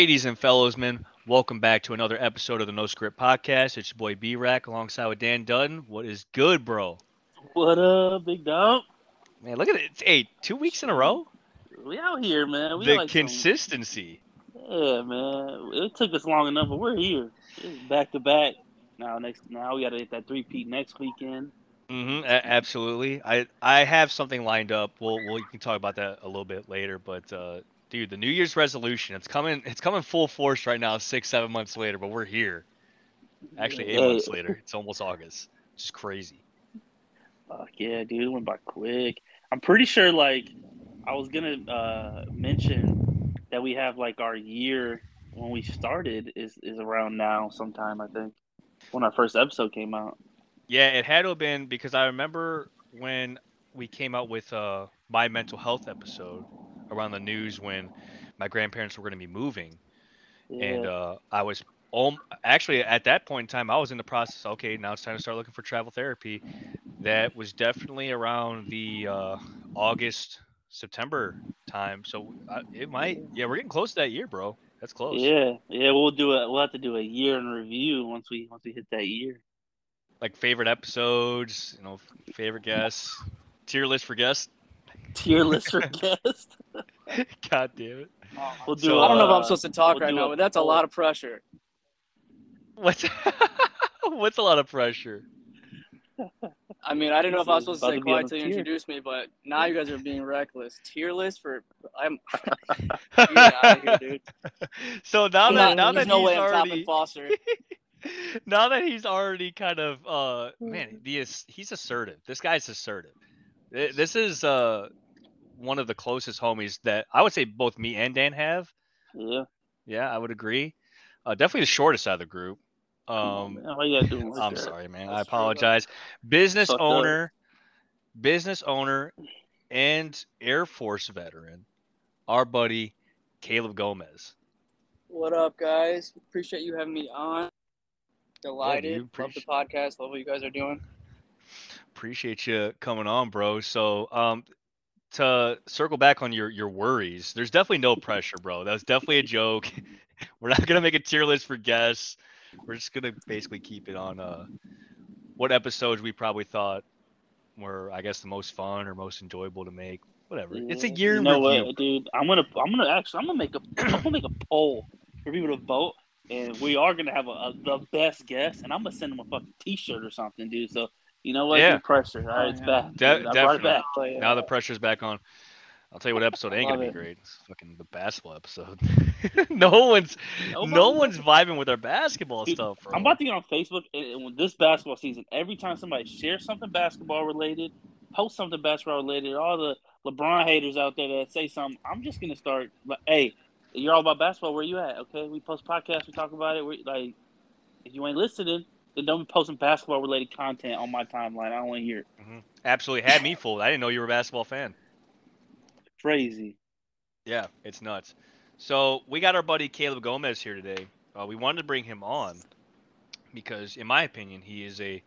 Ladies and fellows, men, welcome back to another episode of the No Script Podcast. It's your boy B Rack alongside with Dan Dutton. What is good, bro? What up, big dog? Man, look at it. Hey, two weeks in a row. We out here, man. We the like some- consistency. yeah, man. It took us long enough, but we're here. Back to back. Now, next, now we got to hit that three peat next weekend. hmm absolutely. I I have something lined up. We'll we'll we can talk about that a little bit later. But uh, dude, the New Year's resolution it's coming. It's coming full force right now. Six seven months later, but we're here. Actually, eight months later. It's almost August. It's just crazy. Fuck yeah, dude. It went by quick. I'm pretty sure, like, I was gonna uh, mention that we have like our year when we started is is around now sometime. I think when our first episode came out. Yeah, it had to have been because I remember when we came out with uh, my mental health episode around the news when my grandparents were going to be moving, Yeah. and uh, I was um, actually at that point in time I was in the process. Okay, now it's time to start looking for travel therapy. That was definitely around the uh, August September time, so uh, it might. Yeah, we're getting close to that year, bro. That's close. yeah, yeah. We'll do it. We'll have to do a year in review once we once we hit that year. Like favorite episodes, you know, favorite guests, tier list for guests. Tier list for guests. God damn it. We'll do. So, I don't know if uh, I'm supposed to talk we'll right now, a but that's a lot of pressure. What's what's a lot of pressure? I mean, I didn't know if I was supposed to about say to be quiet a till you introduced me, but now you guys are being reckless. Tearless for I'm get here, dude. So now I'm that not- now that no he's way already Foster. now that he's already kind of uh man the ass- he's assertive. This guy's assertive. This is uh one of the closest homies that I would say both me and Dan have. Yeah. Yeah, I would agree. Uh, definitely the shortest out of the group. Um, man. Why you gotta do it like I'm that? sorry, man. I That's true, apologize. Business Fucked up. owner, business owner, and Air Force veteran, our buddy Caleb Gomez. What up, guys? Appreciate you having me on. Delighted. you Love the podcast. Love what you guys are doing. Appreciate you coming on, bro. So, um, to circle back on your your worries, there's definitely no pressure, bro. That was definitely a joke. We're not gonna make a tier list for guests. We're just gonna basically keep it on uh what episodes we probably thought were, I guess, the most fun or most enjoyable to make. Whatever. It's a year You know review. what, dude? I'm gonna I'm gonna actually I'm gonna make a I'm gonna make a poll for people to vote, and we are gonna have a, a the best guest, and I'm gonna send them a fucking T-shirt or something, dude. So you know what? Yeah. No pressure. All right, it's back. De- dude. I brought it definitely. back. Yeah. Now uh, the pressure's back on. I'll tell you what episode ain't gonna be it. great. It's fucking the basketball episode. no one's no Nobody- one's vibing with our basketball Dude, stuff, bro. I'm about to get on Facebook and, and when this basketball season. Every time somebody shares something basketball related, post something basketball related, all the LeBron haters out there that say something, I'm just gonna start. Like, hey, you're all about basketball. Where you at? Okay, we post podcasts. We talk about it. We, like, if you ain't listening, don't be posting basketball related content on my timeline. I don't want to hear it. Absolutely had me fooled. I didn't know you were a basketball fan. Crazy. Yeah, it's nuts. So we got our buddy Caleb Gomez here today. Uh, we wanted to bring him on because, in my opinion, he is a,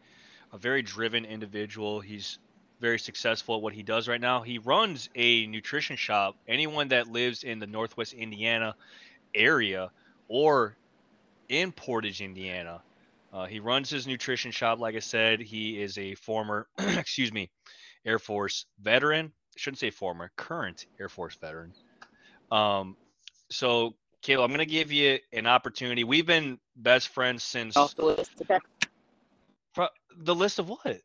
a very driven individual. He's very successful at what he does right now. He runs a nutrition shop. Anyone that lives in the Northwest Indiana area or in Portage, Indiana, uh, he runs his nutrition shop. Like I said, he is a former, excuse me, Air Force veteran. I shouldn't say former, current Air Force veteran. Um, so Caleb, I'm gonna give you an opportunity. We've been best friends since Off the list. Okay. The list of what?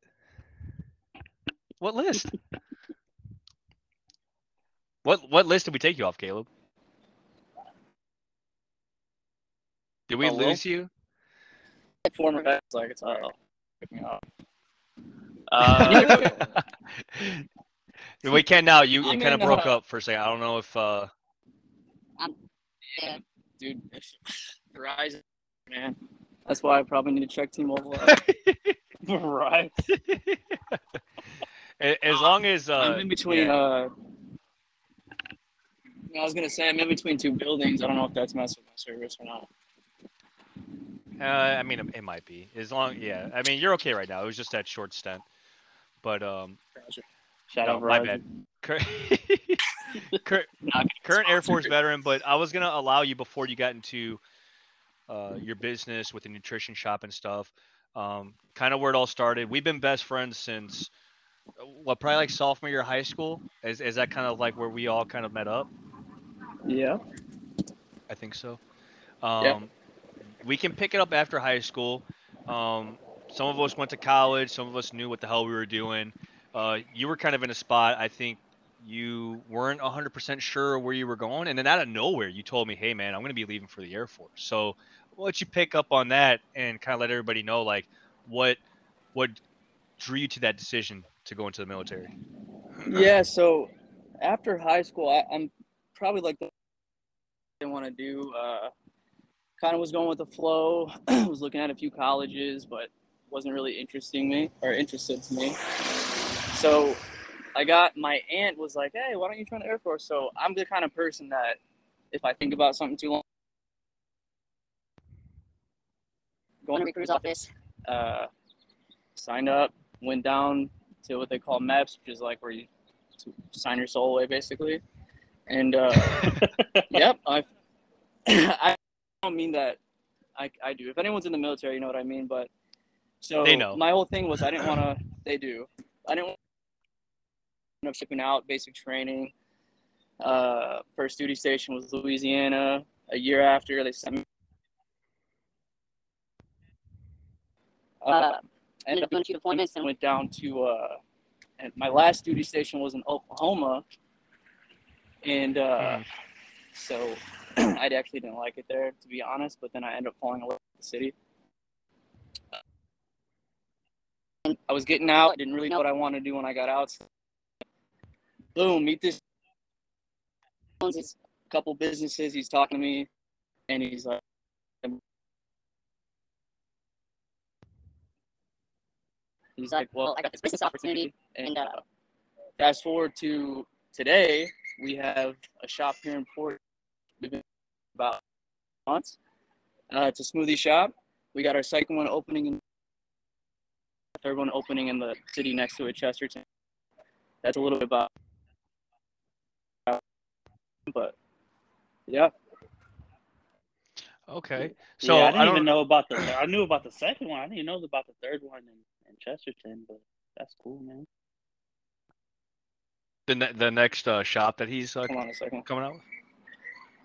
What list? what what list did we take you off, Caleb? Did we Oh, well. lose you? Former vets, like it's Uh-oh. Up. Uh, we can now. You, you kind of broke uh, up for a second. I don't know if uh Yeah, dude. Rise, man. That's why I probably need to check T-Mobile. right. as long as uh I'm in between. yeah. Uh, I was gonna say I'm in between two buildings. I don't know if that's messing with my service or not. Uh, I mean, it, it might be as long. Yeah, I mean, you're okay right now. It was just that short stint, but um, Gotcha. Shout No, out my bad. Cur- Cur- current Air Force veteran, but I was gonna allow you before you got into uh, your business with the nutrition shop and stuff. Um, kind of where it all started. We've been best friends since uh, what, probably like sophomore year of high school. Is is that kind of like where we all kind of met up? Yeah. I think so. Um, Yeah. We can pick it up after high school. Um, some of us went to college. Some of us knew what the hell we were doing. Uh, you were kind of in a spot. I think you weren't 100% sure where you were going, and then out of nowhere, you told me, "Hey, man, I'm going to be leaving for the Air Force." So, why don't you pick up on that and kind of let everybody know, like, what what drew you to that decision to go into the military? Yeah. So after high school, I, I'm probably like the I want to do. Uh, kind of was going with the flow. was looking at a few colleges, but wasn't really interesting me or interested to me. So I got my aunt was like, "Hey, why don't you join the Air Force?" So I'm the kind of person that if I think about something too long, going to recruiter's office, uh, signed up, went down to what they call MEPS, which is like where you to sign your soul away, basically. And uh, yep, I I don't mean that I, I do. If anyone's in the military, you know what I mean. But so They know. my whole thing was I didn't want to. They do. I didn't want to end up shipping out basic training. Uh, first duty station was Louisiana. A year after, they sent me. Uh, I ended up doing two deployments and went down to. Uh, and my last duty station was in Oklahoma, and uh, Mhm. so I actually didn't like it there, to be honest. But then I ended up falling in love with the city. I was getting out. I didn't really know what I wanted to do when I got out. Boom! Meet this. this couple businesses. He's talking to me, and he's like, he's like, "Well, I got this business opportunity." And uh, fast forward to today, we have a shop here in Port. We've been about months. Uh, it's a smoothie shop. We got our second one opening in third one opening in the city next to it, Chesterton. That's a little bit about, but yeah, Okay. So yeah, I I didn't don't even know about the. I knew about the second one. I didn't know about the third one in, in Chesterton, but that's cool, man. the ne- the next uh, shop that he's uh, on a second. coming out with.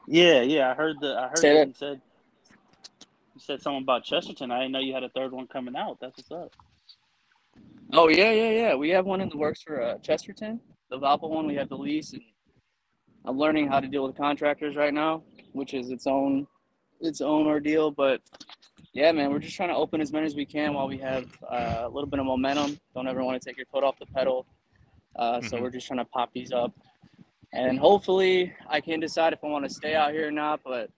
Yeah, yeah. I heard the. I heard Say that that. you said. You said something about Chesterton. I didn't know you had a third one coming out. That's what's up. Oh yeah, yeah, yeah. We have one in the works for uh, Chesterton, the Valpo one. We have the lease, and I'm learning how to deal with contractors right now, which is its own its own ordeal. But yeah, man, we're just trying to open as many as we can while we have uh, a little bit of momentum. Don't ever want to take your foot off the pedal. Uh, So Mhm. we're just trying to pop these up, and hopefully I can decide if I want to stay out here or not. But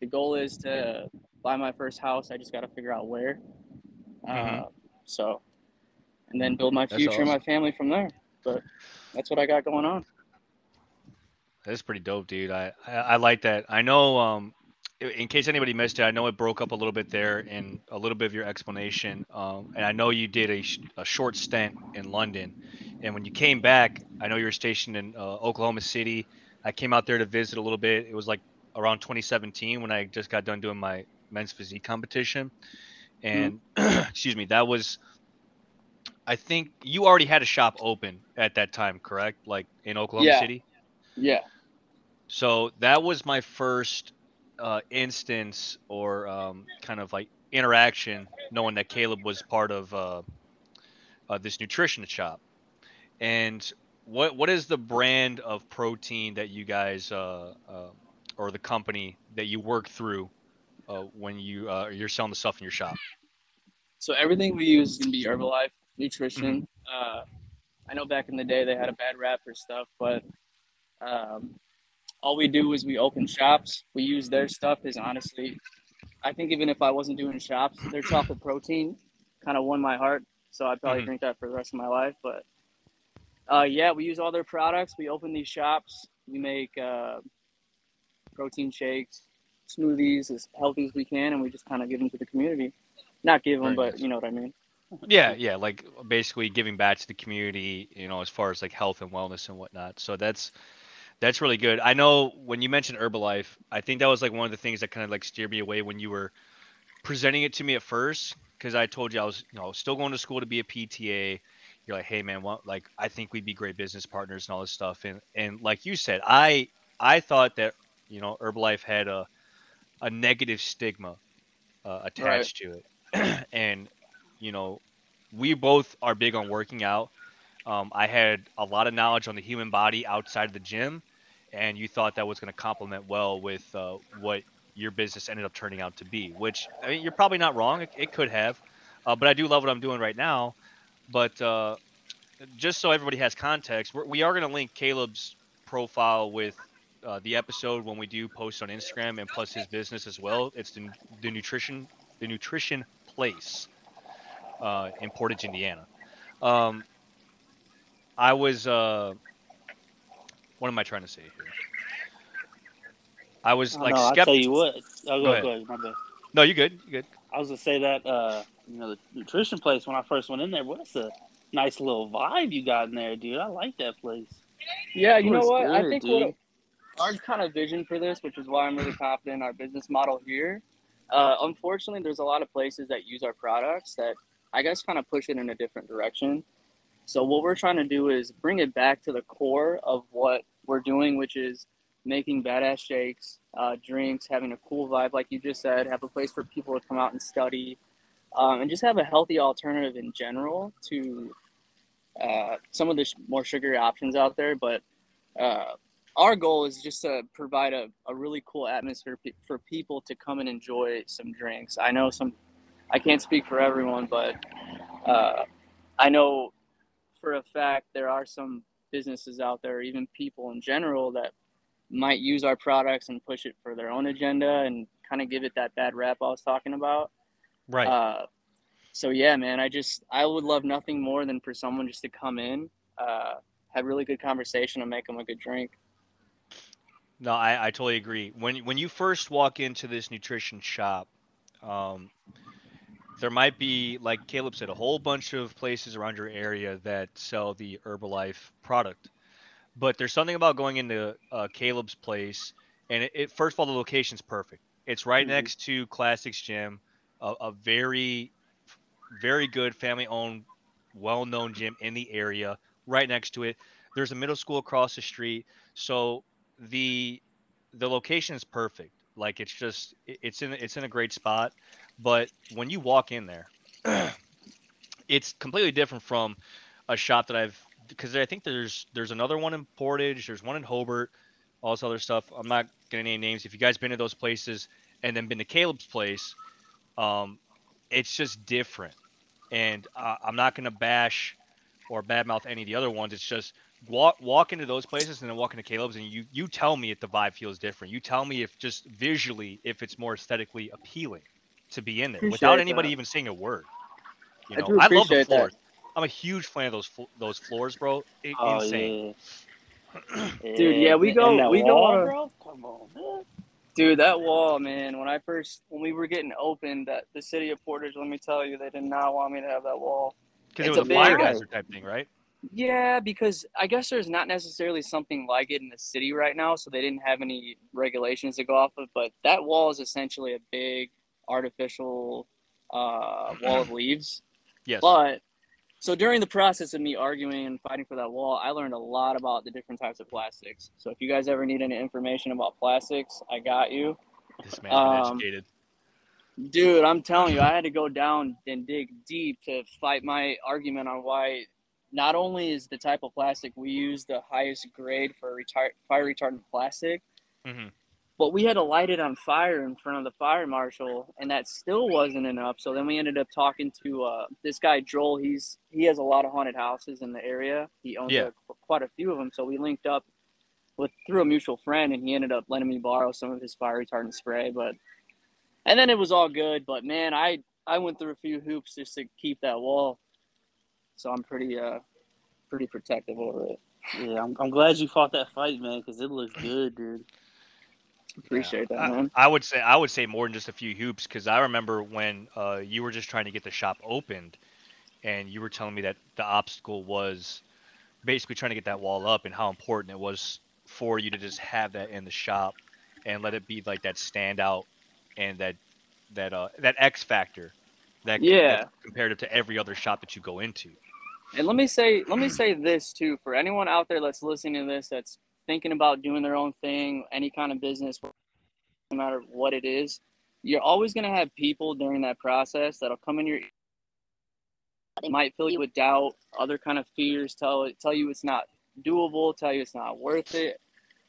the goal is to buy my first house. I just got to figure out where. Uh, Mhm. so, and then build my That's future and my family from there. But that's what I got going on. That's pretty dope, dude. I, I I like that. I know. Um, in case anybody missed it, I know it broke up a little bit there in a little bit of your explanation. Um, and I know you did a, sh- a short stint in London, and when you came back, I know you were stationed in uh, Oklahoma City. I came out there to visit a little bit. It was like around 2017 when I just got done doing my men's physique competition, and excuse me, that was. I think you already had a shop open at that time, correct? Like in Oklahoma Yeah. City. Yeah. So that was my first uh, instance or um, kind of like interaction, knowing that Caleb was part of uh, uh, this nutrition shop. And what what is the brand of protein that you guys uh, uh, or the company that you work through uh, when you uh, you're selling the stuff in your shop? So everything we use is gonna be Herbalife nutrition. Uh, I know back in the day they had a bad rap for stuff, but um, all we do is we open shops. We use their stuff. Is honestly, I think even if I wasn't doing shops, their chocolate protein kind of won my heart. So I'd probably Mhm. drink that for the rest of my life. But uh, yeah, we use all their products. We open these shops. We make uh, protein shakes, smoothies as healthy as we can, and we just kind of give them to the community. Not give them, Very but nice. you know what I mean. yeah, yeah, like basically giving back to the community, you know, as far as like health and wellness and whatnot. So that's that's really good. I know when you mentioned Herbalife, I think that was like one of the things that kind of like steered me away when you were presenting it to me at first, because I told you I was, you know, still going to school to be a PTA. You're like, hey man, what, like I think we'd be great business partners and all this stuff. And and like you said, I I thought that you know Herbalife had a a negative stigma uh, attached right. to it, and you know, we both are big on working out. Um, I had a lot of knowledge on the human body outside of the gym, and you thought that was going to complement well with uh, what your business ended up turning out to be. Which I mean, you're probably not wrong. It, it could have, uh, but I do love what I'm doing right now. But uh, just so everybody has context, we're, we are going to link Caleb's profile with uh, the episode when we do post on Instagram, and plus his business as well. It's the, the nutrition the nutrition place uh, in Portage, Indiana. Um, I was. What am I trying to say here? I was like, no, skeptical. I'll tell you what. Oh, go, go, ahead. go ahead. My bad. No, you good. You good. I was gonna say that uh, you know the nutrition place when I first went in there. What's a nice little vibe you got in there, dude? I like that place. Yeah, you know what? Good, I think what our kind of vision for this, which is why I'm really confident in our business model here. Uh, unfortunately, there's a lot of places that use our products that I guess kind of push it in a different direction. So what we're trying to do is bring it back to the core of what we're doing, which is making badass shakes, uh, drinks, having a cool vibe, like you just said, have a place for people to come out and study, um, and just have a healthy alternative in general to uh, some of the sh- more sugary options out there. But uh, our goal is just to provide a, a really cool atmosphere p- for people to come and enjoy some drinks. I know some I can't speak for everyone, but uh, I know for a fact there are some businesses out there, even people in general, that might use our products and push it for their own agenda and kind of give it that bad rap I was talking about. Right. Uh, so yeah, man, I just I would love nothing more than for someone just to come in, uh, have really good conversation, and make them a good drink. No, I, I totally agree. When when you first walk into this nutrition shop, um, there might be, like Caleb said, a whole bunch of places around your area that sell the Herbalife product. But there's something about going into uh, Caleb's place, and it, it, first of all, the location's perfect. It's right mm-hmm. next to Classics Gym, a, a very, very good family-owned, well-known gym in the area. Right next to it, there's a middle school across the street, so the the location is perfect. Like it's just it's in it's in a great spot. But when you walk in there, it's completely different from a shop that I've because I think there's there's another one in Portage, there's one in Hobart, all this other stuff. I'm not gonna name names. If you guys been to those places and then been to Caleb's place, um, it's just different. And uh, I'm not gonna bash or badmouth any of the other ones. It's just walk walk into those places and then walk into Caleb's and you you tell me if the vibe feels different. You tell me if just visually if it's more aesthetically appealing to be in there appreciate without anybody that. even saying a word. You know, I, I love the floors. That. I'm a huge fan of those those floors, bro. oh, insane. Yeah. Dude, yeah, we go we wall, go bro? Come on, man. Dude, that wall, man. When I first when we were getting opened that the city of Portage, let me tell you, they did not want me to have that wall. Because it was a, a fire hazard type thing, right? Yeah, because I guess there's not necessarily something like it in the city right now, so they didn't have any regulations to go off of. But that wall is essentially a big artificial uh, wall of leaves. Yes. But so during the process of me arguing and fighting for that wall, I learned a lot about the different types of plastics. So if you guys ever need any information about plastics, I got you. This man's um, educated. Dude, I'm telling you, I had to go down and dig deep to fight my argument on why not only is the type of plastic we use the highest grade for retire- fire retardant plastic, mm-hmm. But we had to light it on fire in front of the fire marshal, and that still wasn't enough. So then we ended up talking to uh, this guy Joel. He's he has a lot of haunted houses in the area. He owns yeah. a, quite a few of them. So we linked up with through a mutual friend, and he ended up letting me borrow some of his fire retardant spray. But and then it was all good. But man, I I went through a few hoops just to keep that wall so I'm pretty uh pretty protective over it. Yeah, I'm, I'm glad you fought that fight, man, because it looks good, dude. Appreciate yeah, that, man. I, I, would say I would say more than just a few hoops because I remember when uh, you were just trying to get the shop opened, and you were telling me that the obstacle was basically trying to get that wall up and how important it was for you to just have that in the shop and let it be like that standout and that that uh that X factor that Yeah. comparative to every other shop that you go into. And let me say, let me say this too for anyone out there that's listening to this, that's thinking about doing their own thing, any kind of business, no matter what it is, you're always going to have people during that process that'll come in your. They might fill you with doubt, other kind of fears, tell tell you it's not doable, tell you it's not worth it.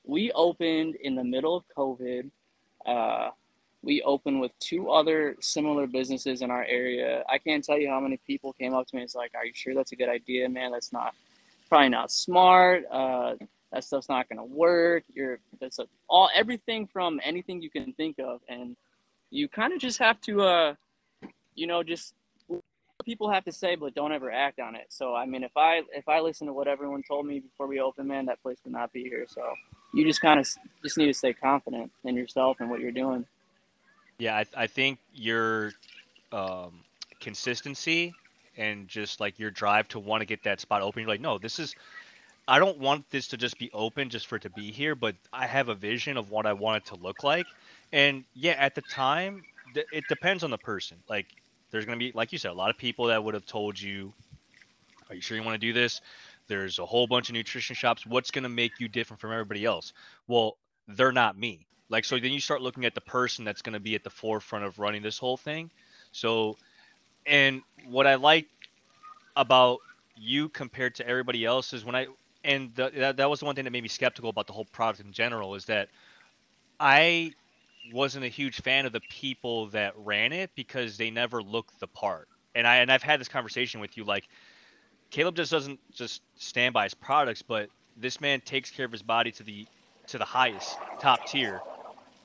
We opened in the middle of COVID. Uh, we opened with two other similar businesses in our area. I can't tell you how many people came up to me. And it's like, "Are you sure that's a good idea, man? That's not probably not smart. Uh, that stuff's not gonna work. You're that's a, all everything from anything you can think of, and you kind of just have to, uh, you know, just people have to say, but don't ever act on it. So I mean, if I if I listen to what everyone told me before we open, man, that place would not be here. So you just kind of just need to stay confident in yourself and what you're doing. Yeah, I, I think your um, consistency and just like your drive to want to get that spot open. You're like, no, this is. I don't want this to just be open just for it to be here, but I have a vision of what I want it to look like. And yeah, at the time, th- it depends on the person. Like, there's gonna be, like you said, a lot of people that would have told you, "Are you sure you want to do this?" There's a whole bunch of nutrition shops. What's gonna make you different from everybody else? Well, they're not me. Like so then you start looking at the person that's going to be at the forefront of running this whole thing. So and what I like about you compared to everybody else is when I and the, that, that was the one thing that made me skeptical about the whole product in general is that I wasn't a huge fan of the people that ran it because they never looked the part. And I and I've had this conversation with you like Caleb just doesn't just stand by his products, but this man takes care of his body to the to the highest top tier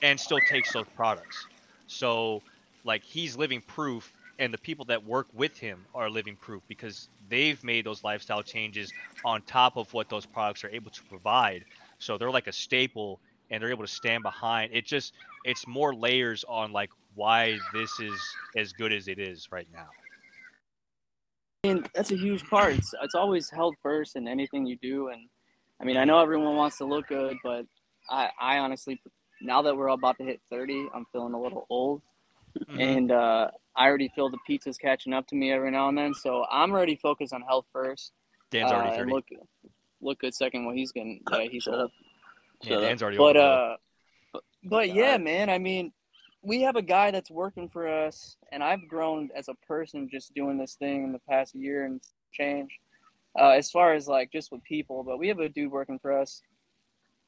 and still takes those products. So like he's living proof and the people that work with him are living proof because they've made those lifestyle changes on top of what those products are able to provide. So they're like a staple and they're able to stand behind. It just it's more layers on like why this is as good as it is right now. I mean, that's a huge part. It's, it's always held first in anything you do. And I mean, I know everyone wants to look good, but I, I honestly, now that we're about to hit 30, I'm feeling a little old. Mhm. And uh, I already feel the pizza's catching up to me every now and then. So I'm already focused on health first. Dan's uh, already and 30. look, look good second. Well, he's getting, yeah, he's Shut old. up. yeah, Dan's already But over. uh, but, but yeah, man. I mean, we have a guy that's working for us, and I've grown as a person just doing this thing in the past year and change. Uh, as far as like just with people, but we have a dude working for us,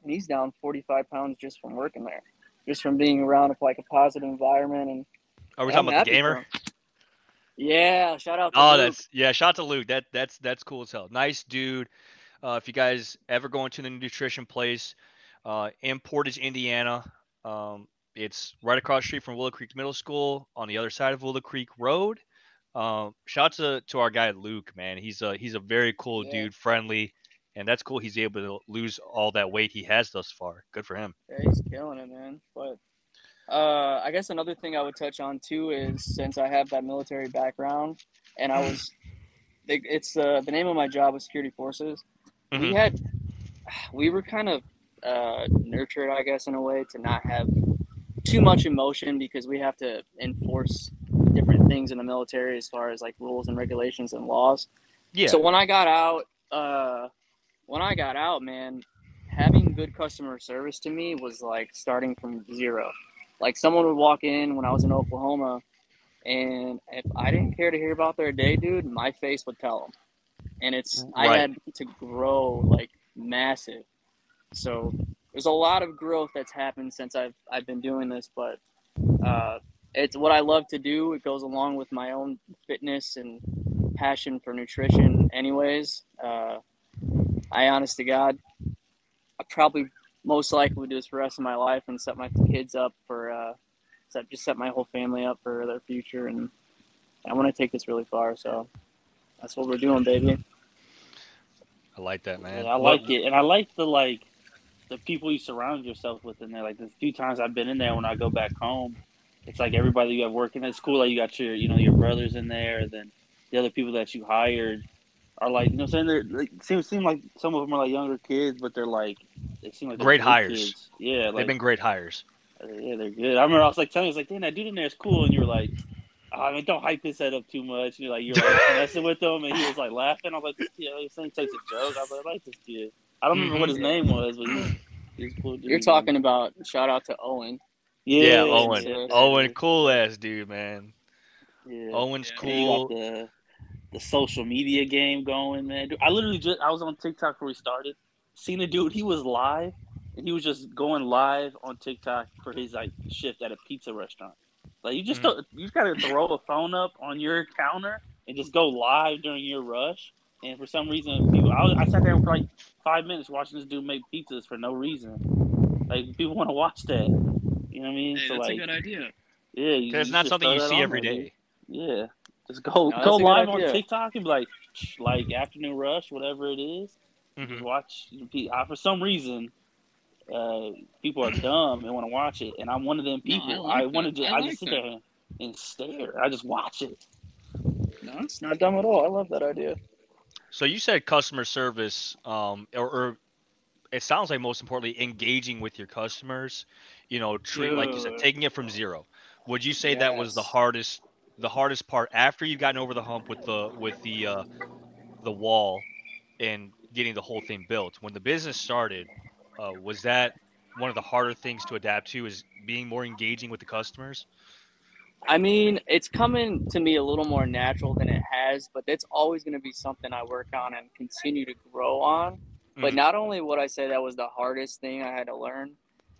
and he's down 45 pounds just from working there, just from being around like a positive environment. And Are we I'm talking about the gamer? Yeah, shout out. To Oh, Luke. that's yeah. Shout out to Luke. That that's that's cool as hell. Nice dude. Uh, if you guys ever go into the nutrition place, uh, in Portage, Indiana, um, it's right across the street from Willow Creek Middle School on the other side of Willow Creek Road. Um, shout out to, to our guy Luke, man. He's a he's a very cool Yeah. dude, friendly, and that's cool. He's able to lose all that weight he has thus far. Good for him. Yeah, he's killing it, man. But uh, I guess another thing I would touch on too is since I have that military background, and I was, it's uh, the name of my job was security forces. We Mhm. had, we were kind of uh, nurtured, I guess, in a way to not have too much emotion because we have to enforce different things in the military as far as like rules and regulations and laws. Yeah. So when I got out, uh, when I got out, man, having good customer service to me was like starting from zero. Like someone would walk in when I was in Oklahoma, and if I didn't care to hear about their day, dude, my face would tell them. And it's I had to grow like massive. So there's a lot of growth that's happened since I've I've been doing this, but uh, it's what I love to do. It goes along with my own fitness and passion for nutrition, anyways. Uh, I, honest to God, I probably most likely do this for the rest of my life and set my kids up for, uh, set, just set my whole family up for their future. And I want to take this really far. So that's what we're doing, baby. I like that, man. Yeah, I like it, and I like the like the people you surround yourself with in there. Like the few times I've been in there, when I go back home, it's like everybody you have working at school. Like you got your, you know, your brothers in there. Then the other people that you hired are like, you know, saying they're like, seem seem like some of them are like younger kids, but they're like they seem like Great hires. Kids. Yeah, like They've been great hires. Uh, yeah, they're good. I remember I was like telling you, I was like, damn, that dude in there is cool, and you were like. "Oh, I mean, don't hype his head up too much. And you're like, you're like messing with him, and he was like laughing. I was like, this kid, this thing takes a joke. I was like, I like this kid. I don't remember what his mm-hmm. name was, but he, he was a cool. Dude. You're talking about shout out to Owen. yeah, Yeah, yeah, Owen. yeah. Owen, cool ass dude, man. Yeah. Owen's Yeah. And you cool. Got the the social media game going, man. Dude, I literally just I was on TikTok before we started. Seen a dude, he was live, and he was just going live on TikTok for his like shift at a pizza restaurant. Like you just Mhm. don't, you just gotta throw a phone up on your counter and just go live during your rush. And for some reason, people, I, was, I sat there for like five minutes watching this dude make pizzas for no reason. Like people want to watch that. You know what I mean? Hey, so that's like, a good idea. yeah, you, Because it's not something you see every day. dude. Yeah. Just go No, go live on. TikTok and be like like afternoon rush, whatever it is. Just Mhm. watch. I, for some reason, uh, people are dumb and want to watch it, and I'm one of them No, I people. like I want to just I I, like just sit that. there and, and stare. I just watch it. No, it's not dumb at all. I love that idea. So you said customer service, um, or, or it sounds like most importantly, engaging with your customers. You know, treat like you said, taking it from zero. Would you say that was the hardest, the hardest part after you've gotten over the hump with the with the uh, the wall and getting the whole thing built? When the business started, uh, was that one of the harder things to adapt to? Is being more engaging with the customers? I mean, it's coming to me a little more natural than it has, but that's always going to be something I work on and continue to grow on. But Mhm. not only would I say that was the hardest thing I had to learn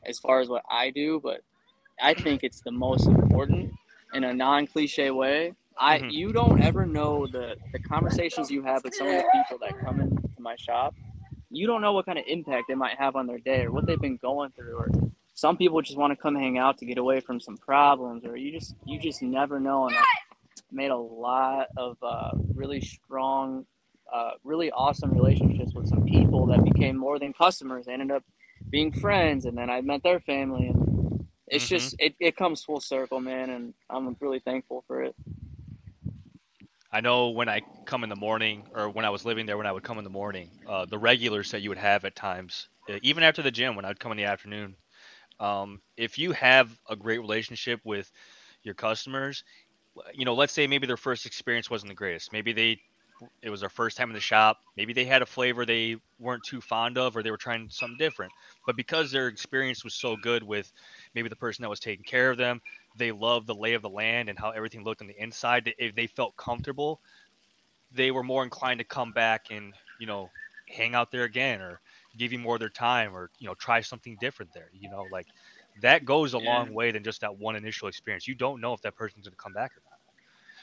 as far as what I do, but I think it's the most important in a non cliche way. I Mhm. you don't ever know the the conversations you have with some of the people that come into my shop. You don't know what kind of impact they might have on their day or what they've been going through or some people just want to come hang out to get away from some problems or you just you just never know and I've made a lot of uh, really strong uh, really awesome relationships with some people that became more than customers they ended up being friends and then i met their family and it's Mhm. just it, it comes full circle man and i'm really thankful for it I know when I come in the morning, or when I was living there, when I would come in the morning, uh, the regulars that you would have at times, uh, even after the gym, when I'd come in the afternoon, um, if you have a great relationship with your customers, you know, let's say maybe their first experience wasn't the greatest. Maybe they, it was their first time in the shop. Maybe they had a flavor they weren't too fond of, or they were trying something different. But because their experience was so good with maybe the person that was taking care of them, they loved the lay of the land and how everything looked on the inside. If they felt comfortable, they were more inclined to come back and you know hang out there again or give you more of their time or you know try something different there. You know, like that goes a Yeah. long way than just that one initial experience. You don't know if that person's going to come back or not.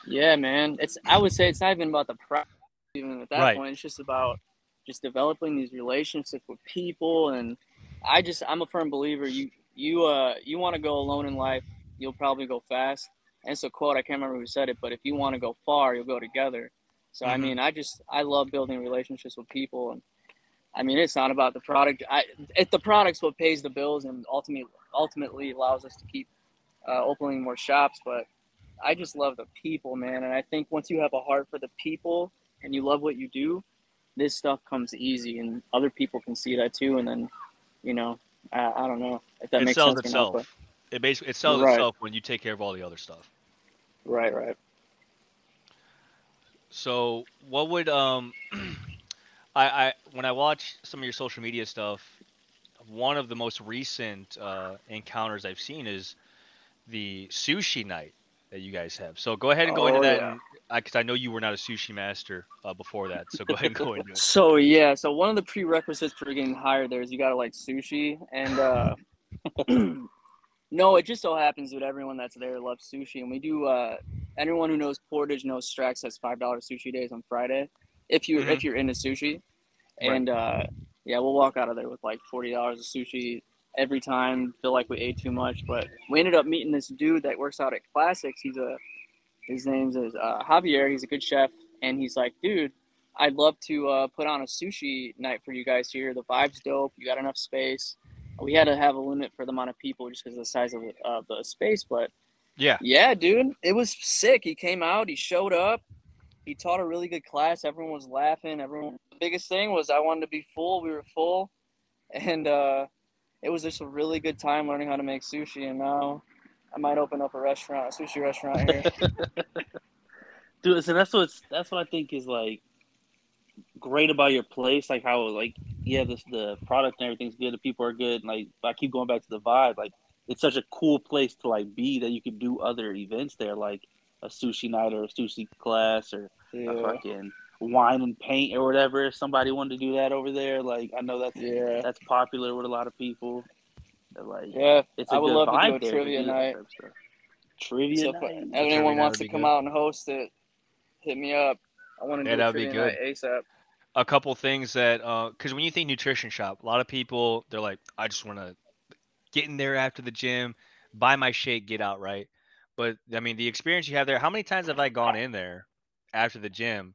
Yeah man. It's i would say it's not even about the product even at that Right. point. It's just about just developing these relationships with people. And i just i'm a firm believer. You you uh you want to go alone in life you'll probably go fast. And it's a quote i can't remember who said it but if you want to go far you'll go together. So i Mhm. mean i just i love building relationships with people. And i mean it's not about the product. I it, the product's what pays the bills and ultimately ultimately allows us to keep uh, opening more shops. But i just love the people man and i think once you have a heart for the people and you love what you do this stuff comes easy and other people can see that too and then you know i, I don't know if that it makes sells sense or not, itself. It basically it sells Right. itself when you take care of all the other stuff. right right So what would um I, I when I watch some of your social media stuff, one of the most recent uh, encounters I've seen is the sushi night that you guys have. So go ahead and go into Oh, that, yeah. because I know you were not a sushi master uh, before that. So go ahead and go into it. So yeah, so one of the prerequisites for getting hired there is you gotta like sushi, and uh, no, it just so happens that everyone that's there loves sushi, and we do. Uh, anyone who knows Portage knows Strax has five dollar sushi days on Friday, if you Mhm. if you're into sushi, Right. and uh, yeah, we'll walk out of there with like forty dollars of sushi every time. Feel like we ate too much, but we ended up meeting this dude that works out at Classics. He's a his name's is uh, Javier. He's a good chef, and he's like, dude. I'd love to uh, put on a sushi night for you guys here. The vibe's dope. You got enough space. We had to have a limit for the amount of people just because of the size of the, uh, the space. But Yeah. yeah, dude, it was sick. He came out. He showed up. he taught a really good class. Everyone was laughing. Everyone. The biggest thing was I wanted to be full. We were full, and uh, it was just a really good time learning how to make sushi. And now I might open up a restaurant, a sushi restaurant here. Dude, so that's what's that's what I think is like great about your place. Like how like yeah, this the product and everything's good. The people are good. And, like I keep going back to the vibe. Like it's such a cool place to like be that you can do other events there, like a sushi night or a sushi class or yeah. a fucking wine and paint or whatever. If somebody wanted to do that over there, like I know that's Yeah. that's popular with a lot of people. Like Yeah. it's a I would good love to do a trivia do night. type of stuff. Trivia So night. if Trivia anyone night wants to come good. out and host it, hit me up. I want to Yeah, do that a would be trivia night ASAP. a couple things that uh, because when you think nutrition shop, a lot of people they're like, I just want to get in there after the gym, buy my shake, get out, right? But I mean, the experience you have there. How many times have I gone in there after the gym,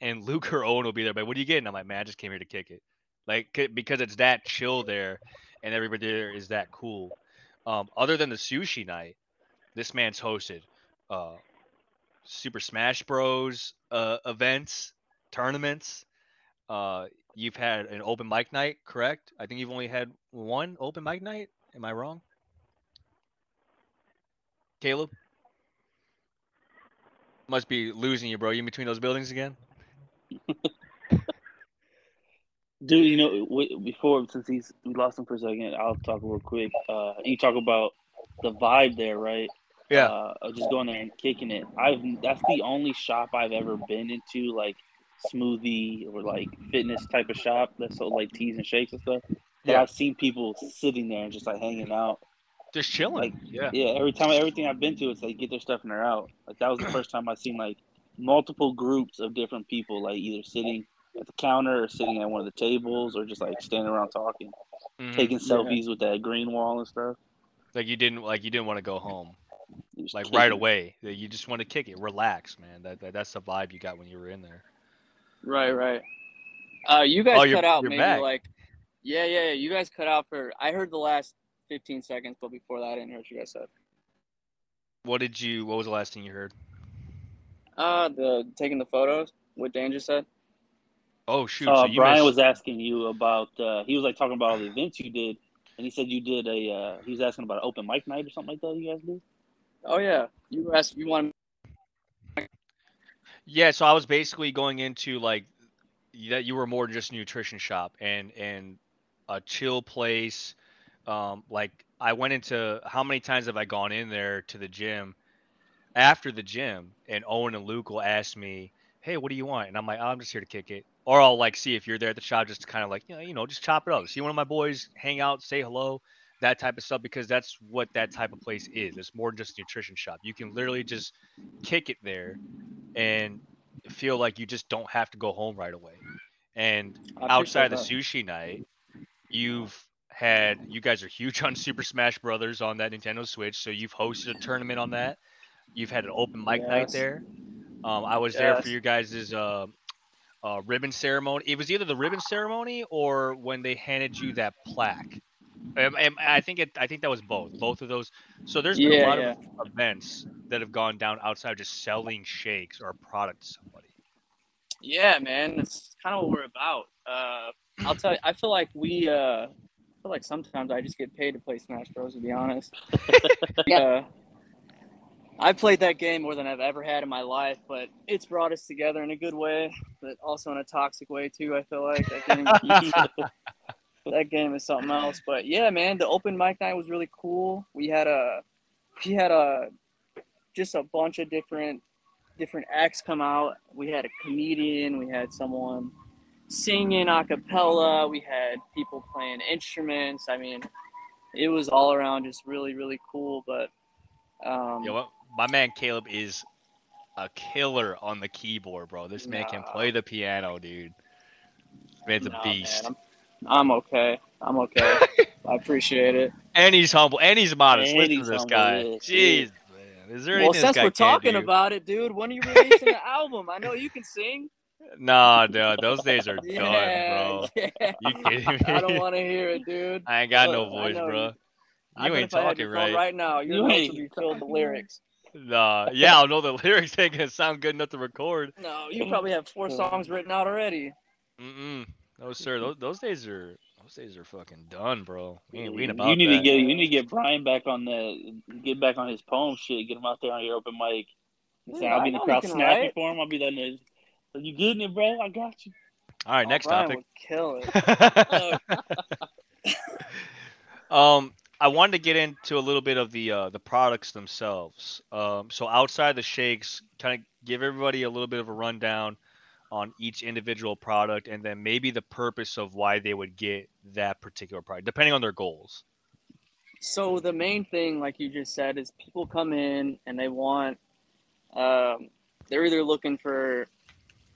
and Luke or Owen will be there, but what are you getting? I'm like, man, I just came here to kick it, like because it's that chill there, and everybody there is that cool. Um, other than the sushi night, this man's hosted uh, Super Smash Bros. Uh, events, tournaments. Uh, you've had an open mic night, correct? I think you've only had one open mic night. Am I wrong? Caleb? Must be losing you, bro. You in between those buildings again? Dude, you know, w- before since he's we lost him for a second, I'll talk real quick. Uh, you talk about the vibe there, right? Yeah. Uh, of just going there and kicking it. I've that's the only shop I've ever been into, like smoothie or like fitness type of shop that's so like teas and shakes and stuff. But Yeah. I've seen people sitting there and just like hanging out. Just chilling. Like, yeah. Yeah, every time everything I've been to, it's like get their stuff and they're out. Like that was the first time I seen like multiple groups of different people, like either sitting at the counter or sitting at one of the tables or just like standing around talking, Mhm. taking Yeah. selfies with that green wall and stuff. Like you didn't like you didn't want to go home like kicking right it. away. You just want to kick it, relax, man. That, that that's the vibe you got when you were in there. Right, right. Uh, you guys Oh, you're- cut out you're maybe back. like, yeah, yeah, yeah. You guys cut out for. I heard the last 15 seconds, but before that, I didn't hear what you guys said. What did you? What was the last thing you heard? Uh, the taking the photos. What Dan just said. Oh shoot! Uh, so you Brian missed, was asking you about. Uh, he was like talking about all the events you did, and he said you did a. Uh, he was asking about an open mic night or something like that. You guys did. Oh yeah, you asked. You want? Yeah, so I was basically going into like that you were more than just a nutrition shop and and a chill place. Um, like I went into how many times have I gone in there to the gym after the gym and Owen and Luke will ask me, Hey, what do you want? And I'm like, "Oh, I'm just here to kick it. Or I'll like see if you're there at the shop just to kind of like, you know, you know, just chop it up. See one of my boys hang out, say hello, that type of stuff, because that's what that type of place is. It's more than just a nutrition shop. You can literally just kick it there and feel like you just don't have to go home right away. And outside the sushi night, you've had you guys are huge on Super Smash Brothers on that Nintendo Switch, so you've hosted a tournament on that. You've had an open mic night there. Um, I was there for you guys' uh, uh, ribbon ceremony. It was either the ribbon ceremony or when they handed you that plaque. Um, um, I think it. I think that was both. Both of those. So there's been a lot yeah. of events that have gone down outside of just selling shakes or a product to somebody. Yeah, man, that's kind of what we're about. Uh, I'll tell you, I feel like we, uh, I feel like sometimes I just get paid to play Smash Bros. To be honest. yeah. I played that game more than I've ever had in my life, but it's brought us together in a good way, but also in a toxic way too. I feel like that game, that game is something else. But yeah, man, the open mic night was really cool. We had a, we had a, just a bunch of different different acts come out. We had a comedian, we had someone singing a cappella, we had people playing instruments. I mean, it was all around just really, really cool. But um, You know what? My man Caleb is a killer on the keyboard, bro. This man can play the piano, dude. This man's nah, a beast. man, I'm, I'm okay. I'm okay. I appreciate it. And he's humble. And he's modest. And Listen he's to this humble, guy. yes, Jeez, yes. man. Is there Well, anything since we're talking do? about it, dude, when are you releasing an album? I know you can sing. Nah, dude. Those days are Yeah, done, bro. yeah. You kidding me? I don't want to hear it, dude. I ain't got no Look, I voice, bro. you- You ain't if I had talking right. right now, your You notes ain't would be filled with talking lyrics. Nah, yeah, I know the lyrics ain't gonna sound good enough to record. No, you probably have four songs written out already. Mm-mm. No, sir. Those, those days are those days are fucking done, bro. We ain't, we ain't about you need that. to get you need to get Brian back on the get back on his poem shit. Get him out there on your open mic. Dude, Say, I'll be in the crowd can snapping write. for him. I'll be there. and Are you getting it, bro? I got you. All right, Oh, next Brian topic. would kill it. um, I wanted to get into a little bit of the uh, the products themselves. Um, so outside the shakes, kind of give everybody a little bit of a rundown on each individual product, and then maybe the purpose of why they would get that particular product, depending on their goals. So the main thing, like you just said, is people come in and they want, um, they're either looking for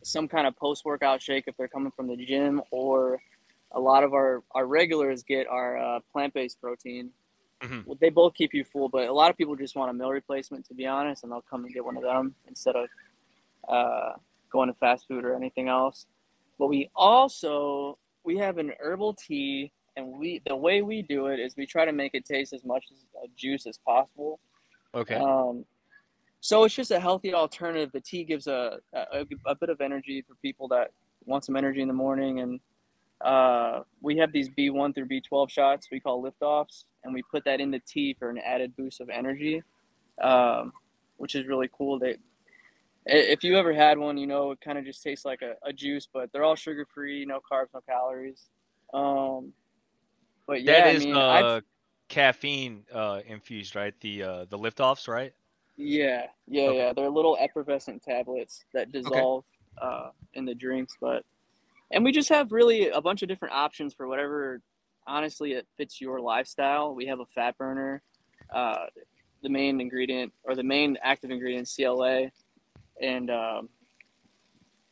some kind of post workout shake if they're coming from the gym, or a lot of our our regulars get our uh, plant based protein. Mhm. Well, they both keep you full, but a lot of people just want a meal replacement, to be honest, and they'll come and get one of them instead of uh, going to fast food or anything else. But we also we have an herbal tea and we the way we do it is we try to make it taste as much as a juice as possible. Okay. Um, so it's just a healthy alternative. The tea gives a, a a bit of energy for people that want some energy in the morning, and uh, we have these B1 through B12 shots we call liftoffs, and we put that in the tea for an added boost of energy, um, which is really cool. They if you ever had one, you know it kind of just tastes like a, a juice, but they're all sugar free, no carbs, no calories. Um, but yeah, that I mean, uh, caffeine uh, infused, right? The uh, the liftoffs, right? Yeah, yeah, Okay. yeah. They're little effervescent tablets that dissolve uh, in the drinks, but and we just have really a bunch of different options for whatever. Honestly, it fits your lifestyle. We have a fat burner. Uh, the main ingredient or the main active ingredient CLA, and um,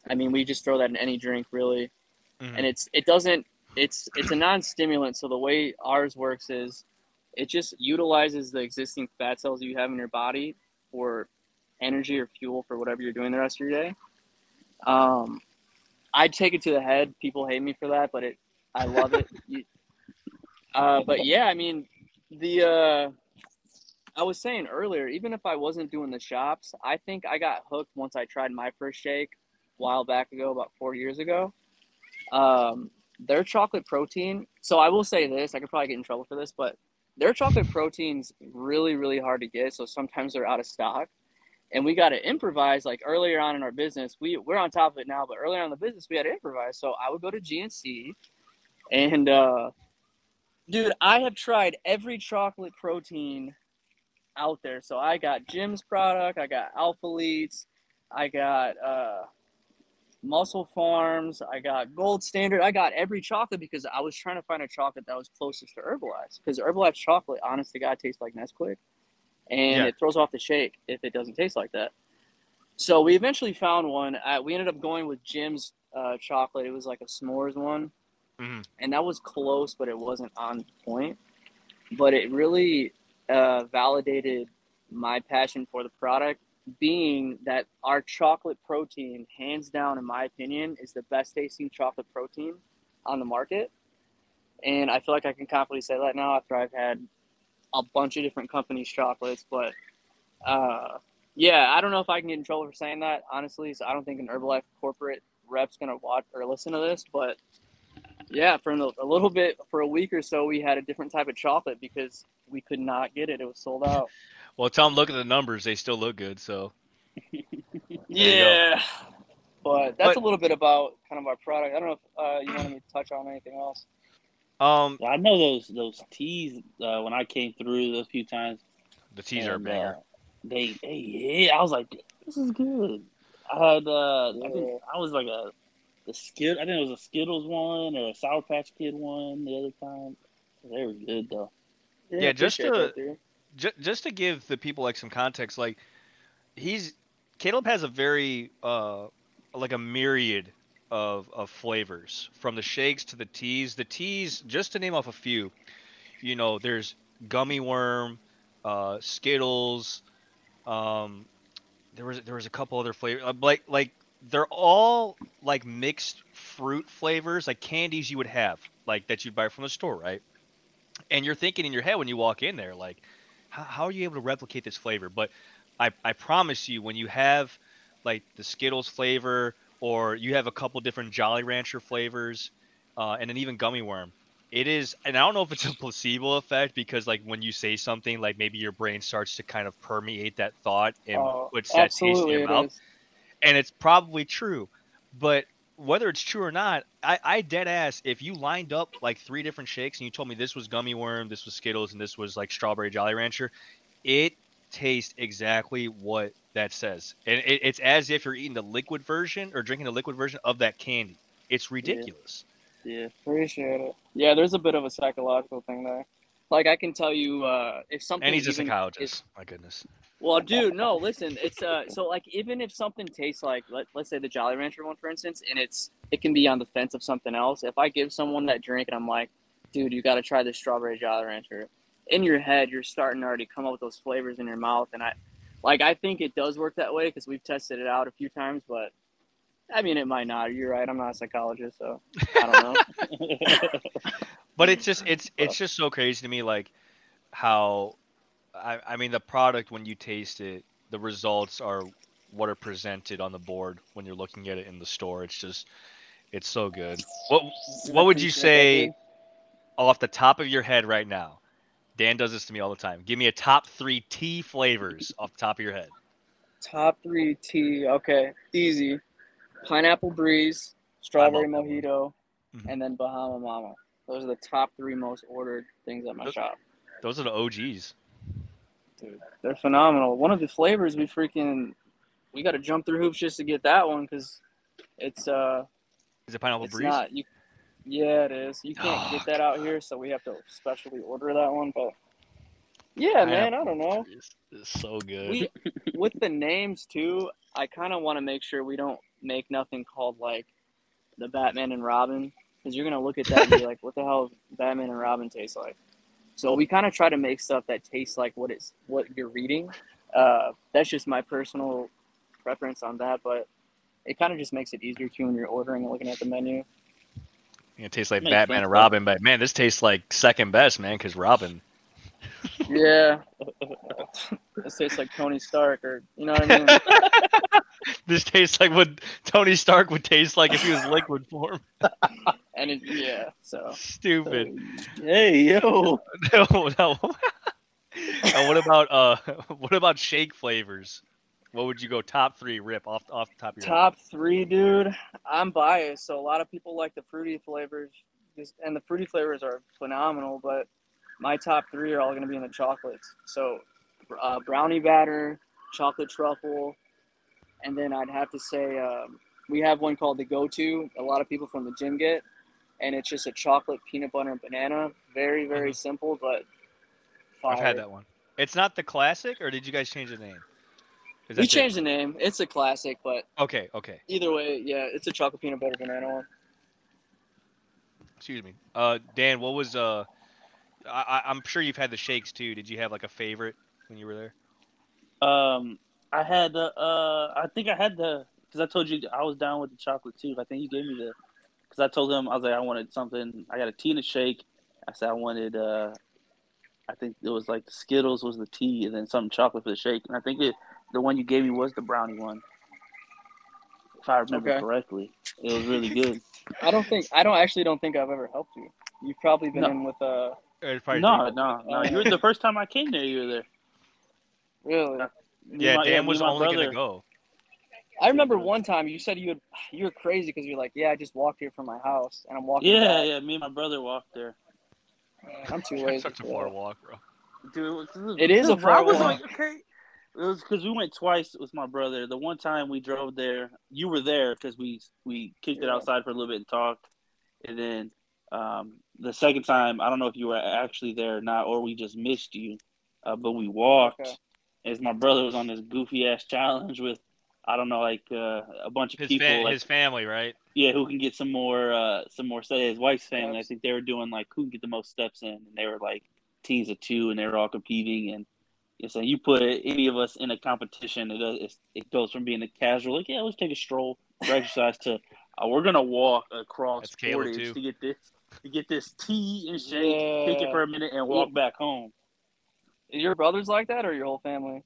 I mean we just throw that in any drink really, Mhm. and it's it doesn't it's it's a non-stimulant. So the way ours works is it just utilizes the existing fat cells you have in your body for energy or fuel for whatever you're doing the rest of your day. Um, I take it to the head. People hate me for that, but it, I love it. Uh, but yeah, I mean, the uh, I was saying earlier, even if I wasn't doing the shops, I think I got hooked once I tried my first shake a while back ago, about four years ago. Um, their chocolate protein. So I will say this: I could probably get in trouble for this, but their chocolate protein's really, really hard to get. So sometimes they're out of stock and we got to improvise like earlier on in our business we we're on top of it now but earlier on in the business we had to improvise. So i would go to gnc and uh dude i have tried every chocolate protein out there. So i got jim's product i got alpha leads i got uh MusclePharms i got gold standard. I got every chocolate because i was trying to find a chocolate that was closest to herbalife's because herbalife's chocolate honest to god tastes like nesquik and Yeah. it throws off the shake if it doesn't taste like that. So we eventually found one. Uh, we ended up going with Jim's uh, chocolate. It was like a s'mores one, Mhm. and that was close, but it wasn't on point. But it really uh, validated my passion for the product, being that our chocolate protein, hands down, in my opinion, is the best tasting chocolate protein on the market. And I feel like I can confidently say that now after I've had a bunch of different companies' chocolates. But uh, yeah, I don't know if I can get in trouble for saying that, honestly. So I don't think an Herbalife corporate rep's gonna watch or listen to this. But yeah, for a a little bit, for a week or so, we had a different type of chocolate because we could not get it. It was sold out. Well, Tom, look at the numbers; they still look good. So. Yeah. But that's But- a little bit about kind of our product. I don't know if uh, you wanted me to touch on anything else. Um, I know those those teas uh, when I came through those few times. the teas are a banger. uh, they, they, yeah, I was like, this is good. I had, uh, I, think Yeah. I was like a, the Skid, I think it was a Skittles one or a Sour Patch Kid one the other time. They were good though. Yeah, just to- that, dude. J- just to give the people like some context, like he's Caleb has a very uh like a myriad of of flavors from the shakes to the teas. The teas, just to name off a few, you know, there's gummy worm, uh, Skittles, um, there was there was a couple other flavors uh, like like they're all like mixed fruit flavors, like candies you would have, like that you'd buy from the store, right? And you're thinking in your head when you walk in there, like, how, how are you able to replicate this flavor? But I, I promise you, when you have like the Skittles flavor, or you have a couple different Jolly Rancher flavors, uh, and then even gummy worm, it is. And I don't know if it's a placebo effect because like when you say something, like maybe your brain starts to kind of permeate that thought and Oh, puts that taste in your mouth is. and it's probably true. But whether it's true or not, I, I dead ass if you lined up like three different shakes and you told me this was gummy worm, this was Skittles, and this was like strawberry Jolly Rancher, it tastes exactly what that says, and it, it's as if you're eating the liquid version or drinking the liquid version of that candy. It's ridiculous. Yeah. Appreciate it. Yeah, there's a bit of a psychological thing there. Like I can tell you, uh, if something And he's a psychologist. is- My goodness. Well, dude, no, listen. It's uh, so like even if something tastes like let, let's say the Jolly Rancher one, for instance, and it's it can be on the fence of something else. If I give someone that drink and I'm like, dude, you got to try this strawberry Jolly Rancher. In your head, you're starting to already come up with those flavors in your mouth, and I, like, I think it does work that way because we've tested it out a few times, but. I mean, it might not. You're right. I'm not a psychologist, so I don't know. but it's just it's it's just so crazy to me like how I, I mean the product when you taste it the results are what are presented on the board when you're looking at it in the store it's just it's so good what what would you say off the top of your head right now dan does this to me all the time give me a top three tea flavors off the top of your head Top three tea. Okay, easy. Pineapple breeze, strawberry love that one. mojito, Mhm. and then Bahama Mama. Those are the top three most ordered things at my Those- shop. those are the og's Dude, they're phenomenal. One of the flavors we freaking we got to jump through hoops just to get that one because it's uh is it pineapple it's breeze not you. Yeah, it is. You can't get that out here, so we have to specially order that one. But yeah, man, I don't know. It's, it's so good we with the names too i kind of want to make sure we don't make nothing called like the batman and robin because you're gonna look at that and be like what the hell batman and robin taste like so we kind of try to make stuff that tastes like what it's what you're reading uh, that's just my personal preference on that but it kind of just makes it easier too when you're ordering and looking at the menu it tastes like Makes batman sense, and robin but man this tastes like second best man because robin yeah it tastes like tony stark or you know what i mean this tastes like what Tony Stark would taste like if he was liquid form. and it, yeah so Stupid. hey yo. no, no. and what about uh what about shake flavors? What would you go top three rip off off the top of your Top three, dude. I'm biased, so a lot of people like the fruity flavors, and the fruity flavors are phenomenal. But my top three are all going to be in the chocolates. So, uh, brownie batter, chocolate truffle, and then I'd have to say um, we have one called the Go-To. A lot of people from the gym get, and it's just a chocolate peanut butter and banana. Very, very Mhm. simple, but I've had that one. It's not the classic, or did you guys change the name? That changed the name. It's a classic, but? Okay, okay. either way, yeah, it's a chocolate peanut butter banana one. Excuse me. Uh, Dan, what was uh? I, I'm sure you've had the shakes too. Did you have like a favorite when you were there? Um, I had the. Uh, I think I had the because I told you I was down with the chocolate too. I think you gave me the because I told him I was like I wanted something. I got a tea and a shake. I said I wanted. Uh, I think it was like the Skittles was the tea and then some chocolate for the shake. And I think it the one you gave me was the brownie one. If I remember Okay. correctly, it was really good. I don't think I don't actually don't think I've ever helped you. You've probably been No. in with uh Or No, no, no. You were the first time I came there. You were there. really. Me Yeah, and my- Dan me was my only brother- gonna go. I remember one time you said you would you were crazy because you're like, yeah, I just walked here from my house and I'm walking. Yeah, back. yeah. Me and my brother walked there. I'm too lazy. Such a far walk, bro. Dude, It is a dude, I far was walk. like, okay. It was because we went twice with my brother. The one time we drove there, you were there because we we kicked it outside for a little bit and talked, and then um, the second time, I don't know if you were actually there or not, or we just missed you, uh, but we walked. Okay. As my brother was on this goofy ass challenge with, I don't know, like uh, a bunch of His people, fa- like, his family, right? yeah, who can get some more, uh, some more. Say his wife's family. I think they were doing like who can get the most steps in, and they were like teams of two, and they were all competing. And you say you put any of us in a competition, it does- it goes from being a casual, like yeah, let's take a stroll for exercise, to uh, we're gonna walk across That's Caleb, Portage too. to get this to get this tea and shake, take it for a minute, and walk back home. Your brothers like that, or your whole family?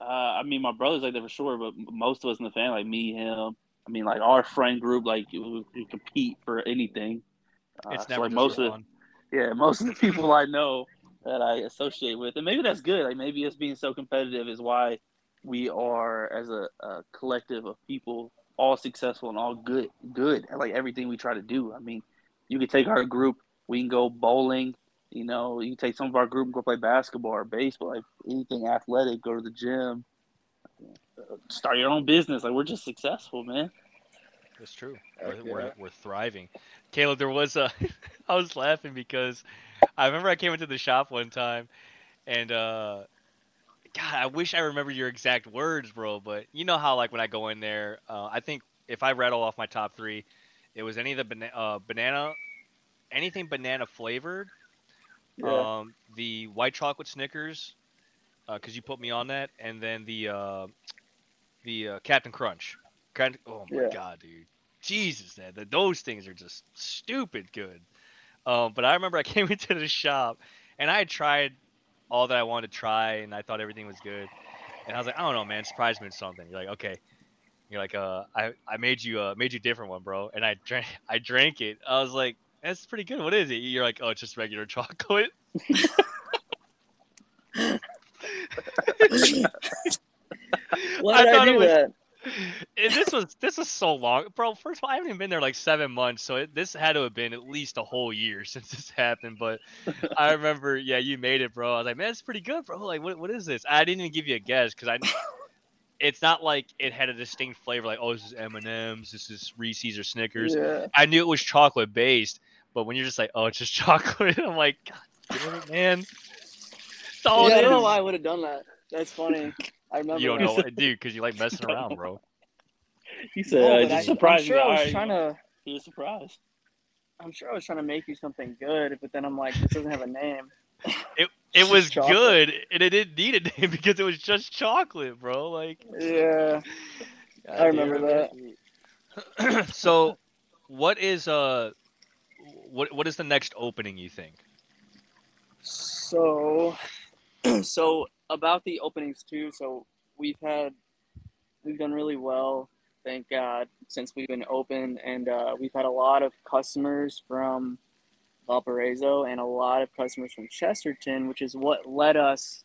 Uh, I mean, my brother's like that for sure, but most of us in the family, like me, him, I mean, like our friend group, like we, we compete for anything. Uh, It's so, never like just most of fun. yeah, most of the people I know that I associate with, and maybe that's good. Like maybe us being so competitive is why we are as a, a collective of people all successful and all good, good at like everything we try to do. I mean, you could take our group, we can go bowling. You know, you can take some of our group and go play basketball or baseball, like anything athletic. Go to the gym, start your own business. Like we're just successful, man. That's true. We're, we're, we're thriving. Caleb, there was a. I was laughing because I remember I came into the shop one time, and uh, God, I wish I remember your exact words, bro. But you know how like when I go in there, uh, I think if I rattle off my top three, it was any of the bana- uh, banana, anything banana flavored, Yeah. um, the white chocolate Snickers, because you put me on that, and then the uh, the uh, Captain Crunch. Oh my Yeah. god, dude, Jesus, man, th- those things are just stupid good. Um, but I remember I came into the shop and I had tried all that I wanted to try, and I thought everything was good. And I was like, I don't know, man, surprise me with something. You're like, okay. You're like, uh, I, I made you uh made you a different one, bro. And I drank I drank it. I was like, that's pretty good. What is it? You're like, oh, it's just regular chocolate. Why did I, it do was- that? This was this was so long, bro. First of all, I haven't even been there like seven months, so it, this had to have been at least a whole year since this happened. But I remember, yeah, you made it, bro. I was like, man, it's pretty good, bro. Like, what what is this? I didn't even give you a guess because I. It's not like it had a distinct flavor, like oh, this is M and M's, this is Reese's or Snickers. Yeah. I knew it was chocolate based, but when you're just like, oh, it's just chocolate, I'm like, God damn it, man. Yeah, I don't know why I would have done that. That's funny. I remember. You don't that. know, what- dude, because you like messing around, bro. He said, No, uh, just I, I'm surprised sure me. I was Alright, trying to. He was surprised. I'm sure I was trying to make you something good, but then I'm like, this doesn't have a name. It It's was chocolate. good, and it didn't need a name because it was just chocolate, bro. Like, Yeah, I remember that. that. so, what is uh, what what is the next opening you think? So, so about the openings too. So we've had, we've done really well, thank God, since we've been open, and uh, we've had a lot of customers from Valparaiso and a lot of customers from Chesterton, which is what led us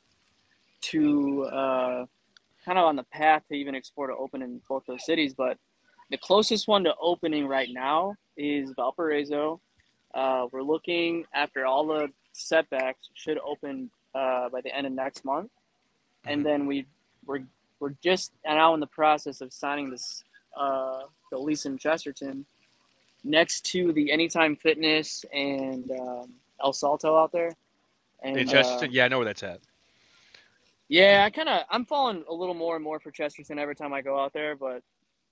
to uh, kind of on the path to even explore to open in both those cities. But the closest one to opening right now is Valparaiso. Uh, we're looking after all the setbacks should open uh, by the end of next month, and Mhm. then we we're we're just now in the process of signing this uh, the lease in Chesterton next to the Anytime Fitness and um, El Salto out there. And In uh, Chesterton, yeah, I know where that's at. yeah, I kind of I'm falling a little more and more for Chesterton every time I go out there, but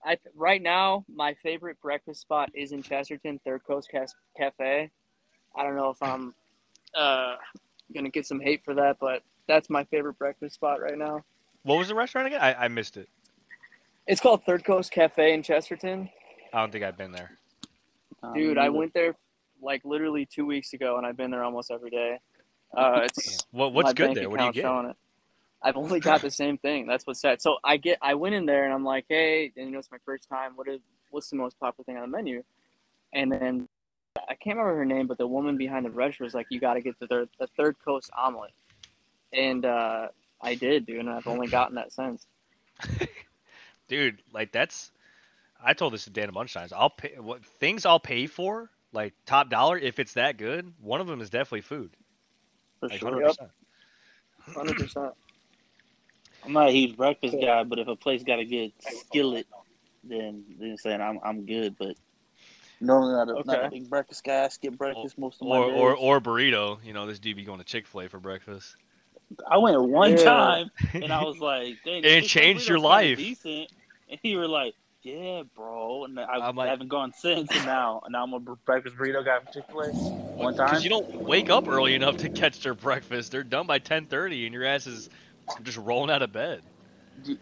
I right now my favorite breakfast spot is in Chesterton, Third Coast Cafe. I don't know if I'm uh, gonna get some hate for that, but that's my favorite breakfast spot right now. What was the restaurant again? I, I missed it. It's called Third Coast Cafe in Chesterton. I don't think I've been there. Um, Dude, I went there like literally two weeks ago, and I've been there almost every day. Uh, it's What what's good there? What do you get? showing it. I've only got the same thing. That's what's sad. So I get, I went in there and I'm like, hey, and you know, it's my first time. What is, what's the most popular thing on the menu? And then I can't remember her name, but the woman behind the register was like, you got to get the third, the third coast omelet. And uh, I did, dude, and I've only gotten that since. Dude, like that's. I told this to Dan a bunch of times. I'll pay what things I'll pay for, like top dollar, if it's that good. One of them is definitely food. for Like sure. hundred percent. I'm not a huge breakfast guy, but if a place got a good skillet, then then saying I'm I'm good. But normally not a, not a big breakfast guy. I skip breakfast most of my Or days. or or burrito. You know, this dude be going to Chick Fil A for breakfast. I went one Yeah. time and I was like, Dang, And it changed your life. Decent. And you were like, Yeah, bro. And I, I'm like- haven't gone since. And now and now I'm a br- breakfast burrito guy from Chick Fil A. One time. Because you don't wake up early enough to catch their breakfast. They're done by ten thirty, and your ass is just rolling out of bed.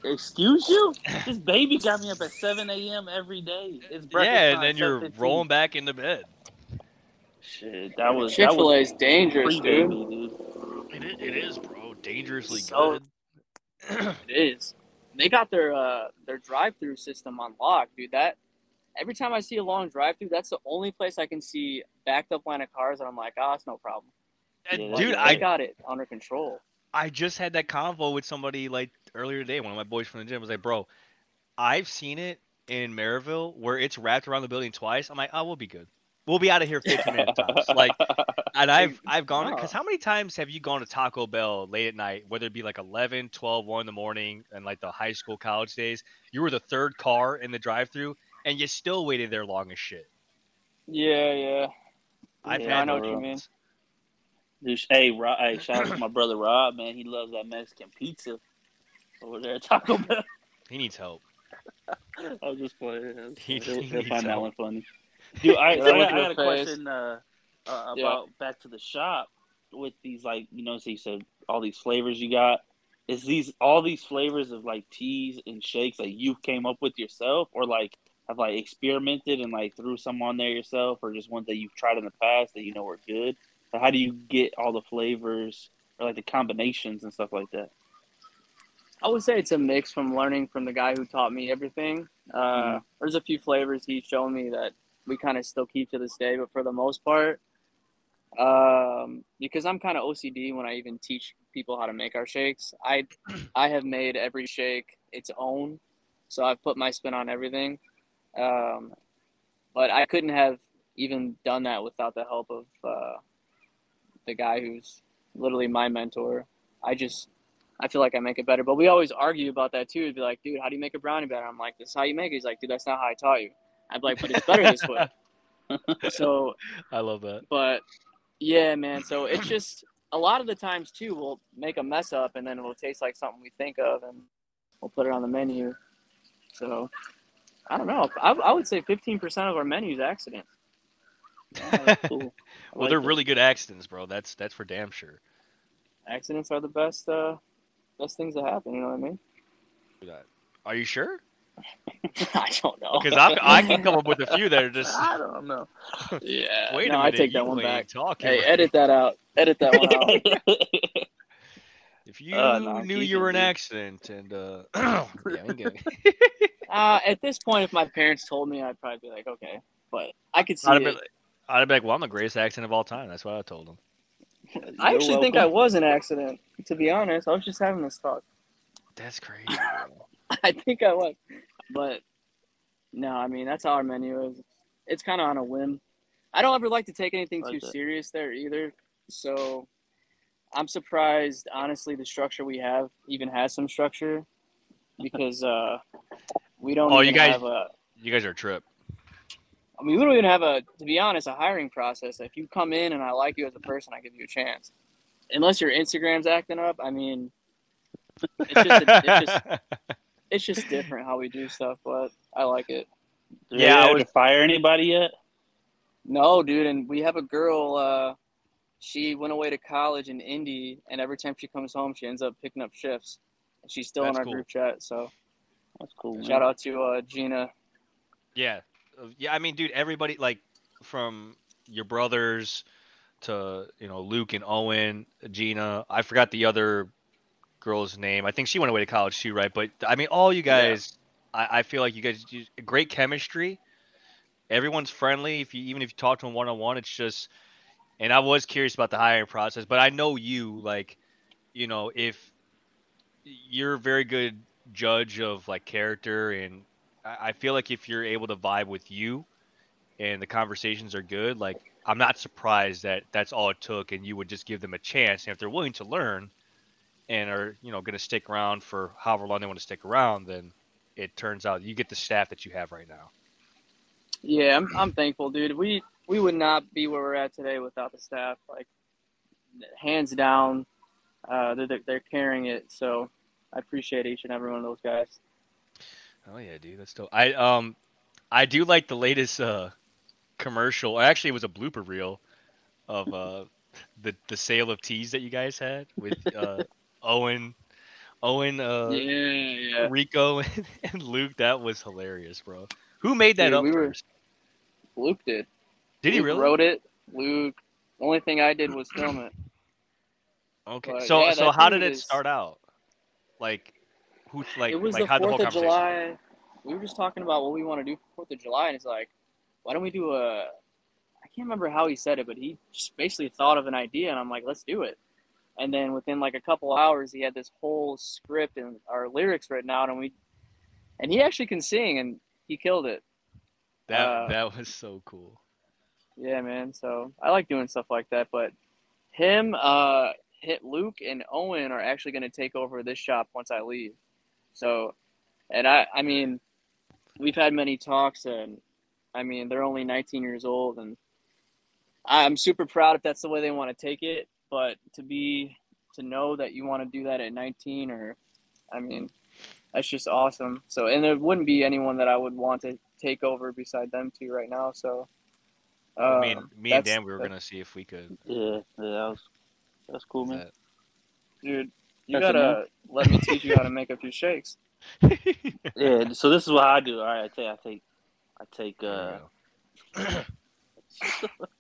Excuse you? This baby got me up at 7 a.m. every day. It's breakfast yeah, and then you're 7:15. rolling back into bed. Shit, that was Chick Fil A is dangerous, dude. dude. It is, it is, bro. dangerously So- good. It is. They got their uh their drive-through system on lock, dude. That every time I see a long drive-through, that's the only place I can see backed up line of cars, and I'm like, ah, it's no problem. And Like, dude, I got it under control. I just had that convo with somebody like earlier today. One of my boys from the gym was like, "Bro, I've seen it in Merrillville where it's wrapped around the building twice." I'm like, "Oh, we'll be good. We'll be out of here 15 minutes. Like, and I've I've gone because how many times have you gone to Taco Bell late at night, whether it be like 11, 12, 1 in the morning, and like the high school, college days? You were the third car in the drive-through, and you still waited there long as shit. Yeah, yeah. I've Yeah, had I know what you mean. hey, Rob, hey, shout out to my brother Rob, man. He loves that Mexican pizza over there at Taco Bell. He needs help. I was just playing. He- he needs find that one funny. Dude, I, Yeah, I, look got, at I got a question uh, uh, Yeah. about back to the shop with these like you know, so you said all these flavors you got. Is these all these flavors of like teas and shakes like you came up with yourself, or like have like experimented and like threw some on there yourself, or just ones that you've tried in the past that you know are good? How do you get all the flavors or like the combinations and stuff like that? I would say it's a mix from learning from the guy who taught me everything. Uh, Mhm. There's a few flavors he's shown me that we kind of still keep to this day, but for the most part, um, because I'm kind of OCD when I even teach people how to make our shakes, I I have made every shake its own, so I've put my spin on everything. Um, but I couldn't have even done that without the help of uh, the guy who's literally my mentor. I just I feel like I make it better. But we always argue about that too. It'd be like, dude, how do you make a brownie better? I'm like, this is how you make it. He's like, dude, that's not how I taught you. I'd be like, but it's better this way. So, I love that. but yeah, man. So it's just a lot of the times too, we'll make a mess up and then it'll taste like something we think of and we'll put it on the menu. So I don't know. I, I would say 15% of our menus is accident. Yeah, cool. Well, like they're that. really good accidents, bro. That's that's for damn sure. Accidents are the best, uh, best things that happen. You know what I mean? Are you sure? I don't know. Because I I can come up with a few that are just. I don't know. yeah. Wait no, a I minute, take that one back. Talking Hey, edit that out. Edit that one out. If you Uh, no, knew you it, were an accident and uh, yeah, I ain't gonna- Uh, at this point, if my parents told me, I'd probably be like, okay. But I could see I'd have it. been, like- I'd have been like, well, I'm the greatest accident of all time. That's what I told them. I You're actually think I was an accident. To be honest, I was just having this talk. That's crazy. Bro. I think I was, but no. I mean, that's how our menu is. It's kind of on a whim. I don't ever like to take anything Like too that. serious there either. So I'm surprised, honestly, the structure we have even has some structure because uh, we don't. Oh, you guys- have a. you guys are a trip. I mean, we don't even have a, to be honest, a hiring process. If you come in and I like you as a person, I give you a chance. Unless your Instagram's acting up, I mean, it's just, a, it's just, it's just different how we do stuff. But I like it. Did Yeah, yeah, I I was- to fire anybody yet? No, dude, and we have a girl. Uh, she went away to college in Indy, and every time she comes home, she ends up picking up shifts. And she's still That's in our cool. group chat. So That's cool. Man. shout out to uh, Gina. yeah, yeah. I mean, dude, everybody like from your brothers to you know Luke and Owen, Gina. I forgot the other girl's name. I think she went away to college too, right? But I mean, all you Yeah. guys, I, I feel like you guys great chemistry. Everyone's friendly. If you even if you talk to them one on one, it's just. And I was curious about the hiring process, but I know you like, you know, if you're a very good judge of like character, and I I feel like if you're able to vibe with you, and the conversations are good, like I'm not surprised that that's all it took, and you would just give them a chance. And if they're willing to learn, and are you know going to stick around for however long they want to stick around, then it turns out you get the staff that you have right now. Yeah, I'm, I'm thankful, dude. We we would not be where we're at today without the staff. Like, hands down, uh, they're they're carrying it. So I appreciate each and every one of those guys. Oh yeah, dude, that's dope. I um, I do like the latest uh commercial. Actually, it was a blooper reel of uh the the sale of teas that you guys had with uh Owen, Owen, uh, yeah, yeah. Rico, and, and Luke. That was hilarious, bro. Who made that Dude, up we were-? Luke did. Did he really? wrote it. Luke. The only thing I did was film it. Okay. But, so yeah, so how did it is- start out? Like who like it was like the how the whole Fourth of conversation? July. We were just talking about what we want to do for Fourth of July, and it's like, why don't we do a? I can't remember how he said it, but he just basically thought of an idea, and I'm like, let's do it. And then within like a couple hours, he had this whole script and our lyrics written out, and we, and he actually can sing, and he killed it. That uh, that was so cool. Yeah, man. So I like doing stuff like that. But him, uh, hit Luke and Owen are actually going to take over this shop once I leave. So, and I, I mean, we've had many talks, and I mean, they're only 19 years old, and I'm super proud if that's the way they want to take it. But to be, to know that you want to do that at 19, or, I mean, that's just awesome. So, and there wouldn't be anyone that I would want to take over beside them two right now. So. I mean, um, me and Dan, we were gonna see if we could. Yeah, yeah, that was that's cool, man. that- dude. You That's it, gotta let me teach you how to make a few shakes. Yeah, so this is what I do. All right, I take, I take, I take. There uh go. I'm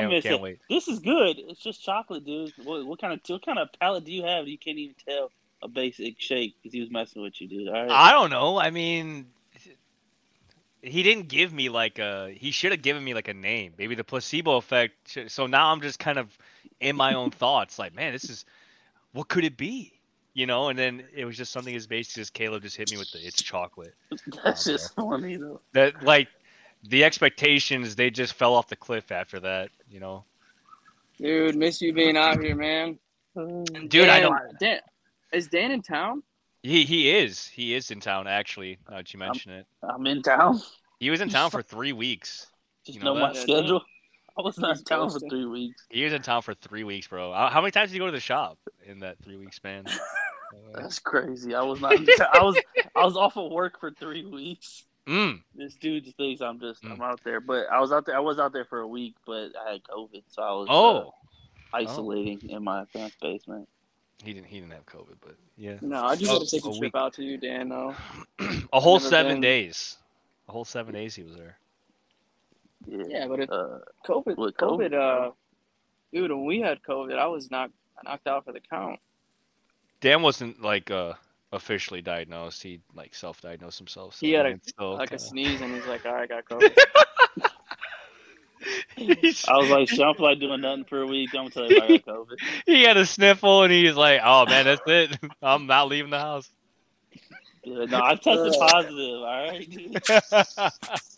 can't, can't say, wait. This is good. It's just chocolate, dude. What, what kind of what kind of palate do you have? You can't even tell a basic shake because he was messing with you, dude. All right. I don't know. I mean, he didn't give me like a. He should have given me like a name. Maybe the placebo effect. should- So now I'm just kind of in my own thoughts. Like, man, this is. What could it be? You know, and then it was just something as basic as Caleb just hit me with the it's chocolate. That's Oh, just funny though. That like the expectations they just fell off the cliff after that. You know, Dude, miss you being out here, man. Mm. dude, I Dan, know. Dan, is Dan in town? He he is he is in town actually. Now that you mention it, I'm in town. he was in town for three weeks. Just You know know, my that? schedule. I was not in town for three weeks. He was in town for three weeks, bro. How how many times did you go to the shop in that three week span? That's crazy. I was not. In town. I was. I was off of work for three weeks. Mm, This dude just thinks I'm just. I'm Mm. out there, but I was out there. I was out there for a week, but I had COVID, so I was. uh, oh, isolating in my parents' basement. he didn't he didn't have COVID, but yeah, No, I just Oh, gotta take a a trip out to you, Dan. Though. a whole Never seven been. days. A whole seven days he was there. Yeah. Yeah, but it, Uh, COVID, With COVID, COVID, uh, dude, when we had COVID, I was knocked knocked out for the count. Dan wasn't like uh officially diagnosed. He like self diagnosed himself. So He had a- still like a kinda- sneeze, and he's like, "All right, I got COVID." I was like, shit, I don't like doing nothing for a week. I'm gonna tell you I got COVID. he had a sniffle and he's like, "Oh man, that's it. I'm not leaving the house." Yeah, no, I tested positive. All right, dude.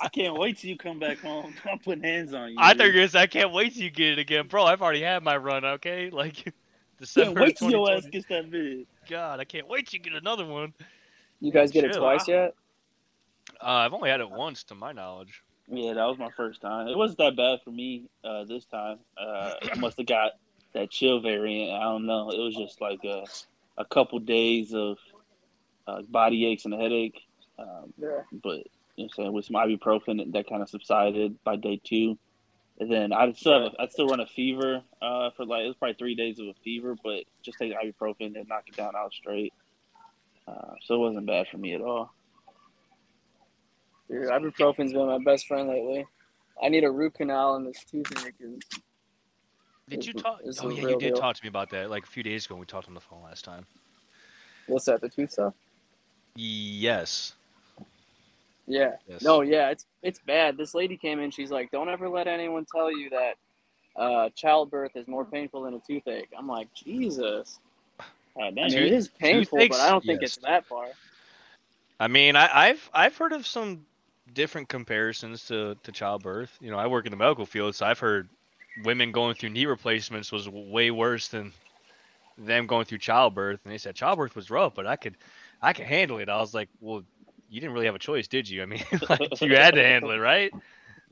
I can't wait till you come back home. I'm putting hands on you. I dude. thought you were gonna say, I can't wait till you get it again, bro. I've already had my run. Okay, like Can't December wait till your ass gets that big. God, I can't wait to get another one. You guys get it Chill. twice yet? Uh, I've only had it once, to my knowledge. Yeah, that was my first time. It wasn't that bad for me uh, this time. Uh, I must have got that chill variant. I don't know. It was just like a, a couple days of uh, body aches and a headache. Um, Yeah. but you know, I'm saying with some ibuprofen, that kind of subsided by day two. And then I still have a, I still run a fever uh, for like it was probably three days of a fever, but just take ibuprofen and knock it down out straight. Uh, so it wasn't bad for me at all. Dude, ibuprofen's been my best friend lately. I need a root canal in this tooth and Did you talk? this is Oh yeah, you did deal. talk to me about that like a few days ago. when We talked on the phone last time. What's that? The tooth stuff? Yes. Yeah. Yes. No, yeah, it's it's bad. This lady came in. She's like, "Don't ever let anyone tell you that uh, childbirth is more painful than a toothache." I'm like, Jesus. Uh, I mean, it is painful, but I don't think Yes. it's that far. I mean, I, I've I've heard of some different comparisons to, to childbirth. You know, I work in the medical field, so I've heard women going through knee replacements was way worse than them going through childbirth. And they said childbirth was rough, but I could I could handle it. I was like, well, you didn't really have a choice, did you? I mean, like, you had to handle it, right?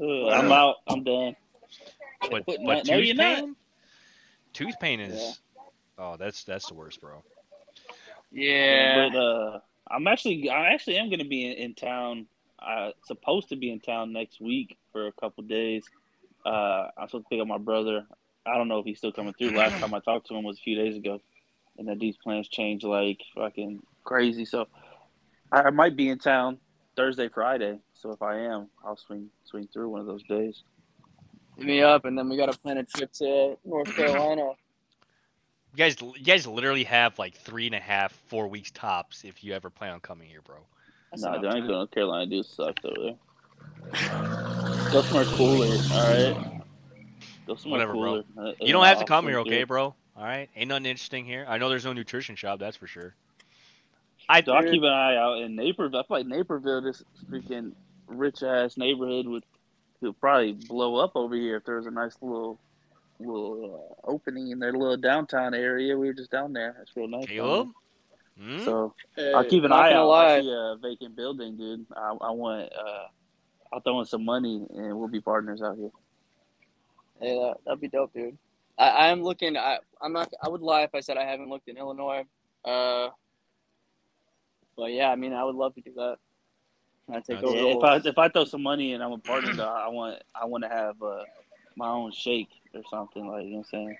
Uh, I'm out. I'm done. But But but no, tooth you're not. pain, tooth pain is oh, that's that's the worst, bro. Yeah. But uh, I'm actually, I actually am going to be in, in town. Uh, supposed to be in town next week for a couple days. Uh, I'm supposed to pick up my brother. I don't know if he's still coming through. Last time I talked to him was a few days ago, and that these plans change like fucking crazy. So I, I might be in town Thursday, Friday. So if I am, I'll swing swing through one of those days. Hit me up, and then we got to plan a trip to North Carolina. You guys, you guys literally have like three and a half, four weeks tops if you ever plan on coming here, bro. That's Nah, enough dude, I ain't going to North Carolina. Dude sucks over there. Go somewhere cooler, all right? Go somewhere Whatever, bro. cooler. Uh, You don't have to off come here, okay, through. bro? All right, ain't nothing interesting here. I know there's no nutrition shop, that's for sure. I So I keep an eye out in Naperville. I feel like Naperville, this freaking rich ass neighborhood, would could probably blow up over here if there was a nice little little uh, opening in their little downtown area. We were just down there. That's real nice. down Caleb. Hmm? So Hey, I'll keep an eye gonna out. lie. I see a vacant building, dude. I, I want. Uh, I'll throw in some money and we'll be partners out here. Hey, that, that'd be dope, dude. I, I am looking. I I'm not. I would lie if I said I haven't looked in Illinois. Uh, but yeah, I mean, I would love to do that. I take That's- over. Yeah, if I if I throw some money and I'm a partner, though, I want I want to have uh, my own shake or something like you know what I'm saying.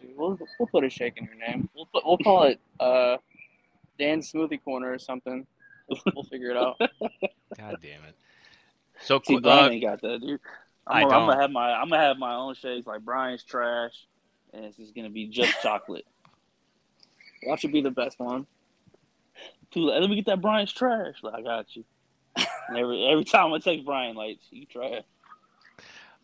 Dude, we'll we'll put a shake in your name. We'll put, we'll call it uh, Dan's Smoothie Corner or something. We'll, we'll figure it out. God damn it. So, See, qu- Brian uh, ain't got that, dude. I I'm, gonna, I'm gonna have my I'm gonna have my own shakes like Brian's trash, and it's just gonna be just chocolate. Watch it be the best one. Too late. Let me get that Brian's trash. Like, I got you. And every every time I take Brian, like you trash.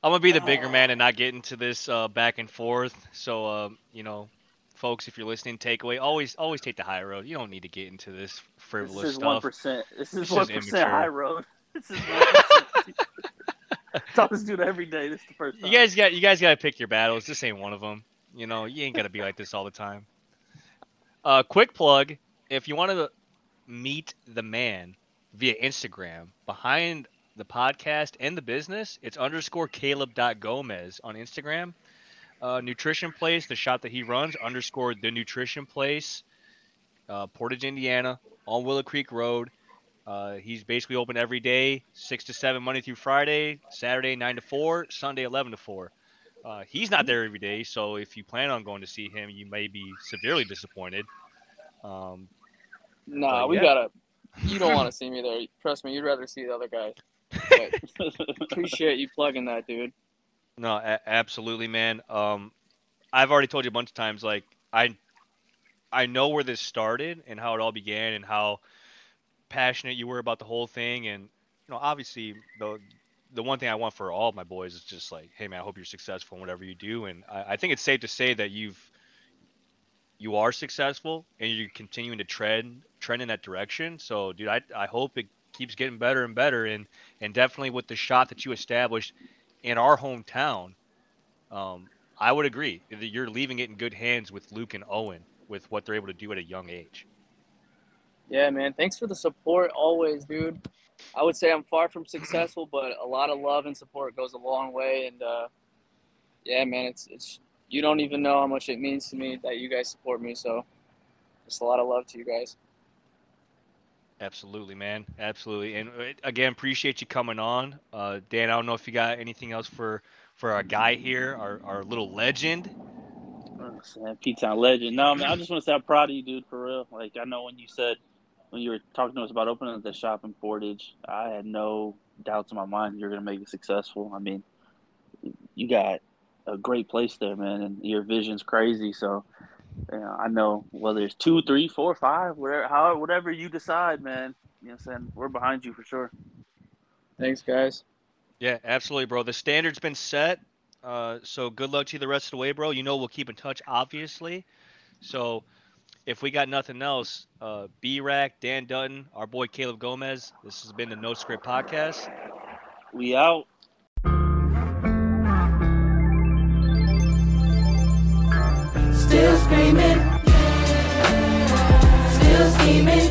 I'm gonna be the bigger man and not get into this uh, back and forth. So, um, you know, folks, if you're listening, takeaway always always take the high road. You don't need to get into this frivolous This is one stuff. percent. This This is is one percent high road. This is one percent. Talk this dude every day. This is the first time. You guys got you guys got to pick your battles. This ain't one of them. You know, you ain't got to be like this all the time. Uh, quick plug: if you want to meet the man via Instagram behind the podcast and the business, it's underscore Caleb.Gomez on Instagram. Uh, Nutrition Place, the shop that he runs, underscore the Nutrition Place, uh, Portage, Indiana, on Willow Creek Road. Uh, he's basically open every day, six to seven, Monday through Friday, Saturday nine to four, Sunday eleven to four. Uh, he's not there every day, so if you plan on going to see him, you may be severely disappointed. Um, Nah, But we yeah. gotta. You don't want to see me there. Trust me, you'd rather see the other guy. But appreciate you plugging that, dude. no, a- absolutely, man. Um, I've already told you a bunch of times, like I, I know where this started and how it all began and how passionate you were about the whole thing, and you know, obviously the the one thing I want for all of my boys is just like, hey man, I hope you're successful in whatever you do, and I, I think it's safe to say that you've you are successful and you're continuing to trend trend in that direction. So, dude, I I hope it keeps getting better and better, and and definitely with the shot that you established in our hometown, um, I would agree that you're leaving it in good hands with Luke and Owen with what they're able to do at a young age. Yeah, man. Thanks for the support always, dude. I would say I'm far from successful, but a lot of love and support goes a long way. And uh, yeah, man, it's it's you don't even know how much it means to me that you guys support me. So just a lot of love to you guys. Absolutely, man. Absolutely. And uh, again, appreciate you coming on. Uh, Dan, I don't know if you got anything else for for our guy here, our, our little legend. P-Town legend. No, man, I just want to say I'm proud of you, dude, for real. Like, I know when you said, when you were talking to us about opening the shop in Portage, I had no doubts in my mind you're going to make it successful. I mean, you got a great place there, man, and your vision's crazy. So, you know, I know whether it's two, three, four, five, whatever, however, whatever you decide, man, you know what I'm saying? We're behind you for sure. Thanks, guys. Yeah, absolutely, bro. The standard's been set. Uh, so good luck to you the rest of the way, bro. You know we'll keep in touch, obviously. So if we got nothing else, uh, B-Rack, Dan Dutton, our boy Caleb Gomez. This has been the No Script Podcast. We out. still screaming, still scheming.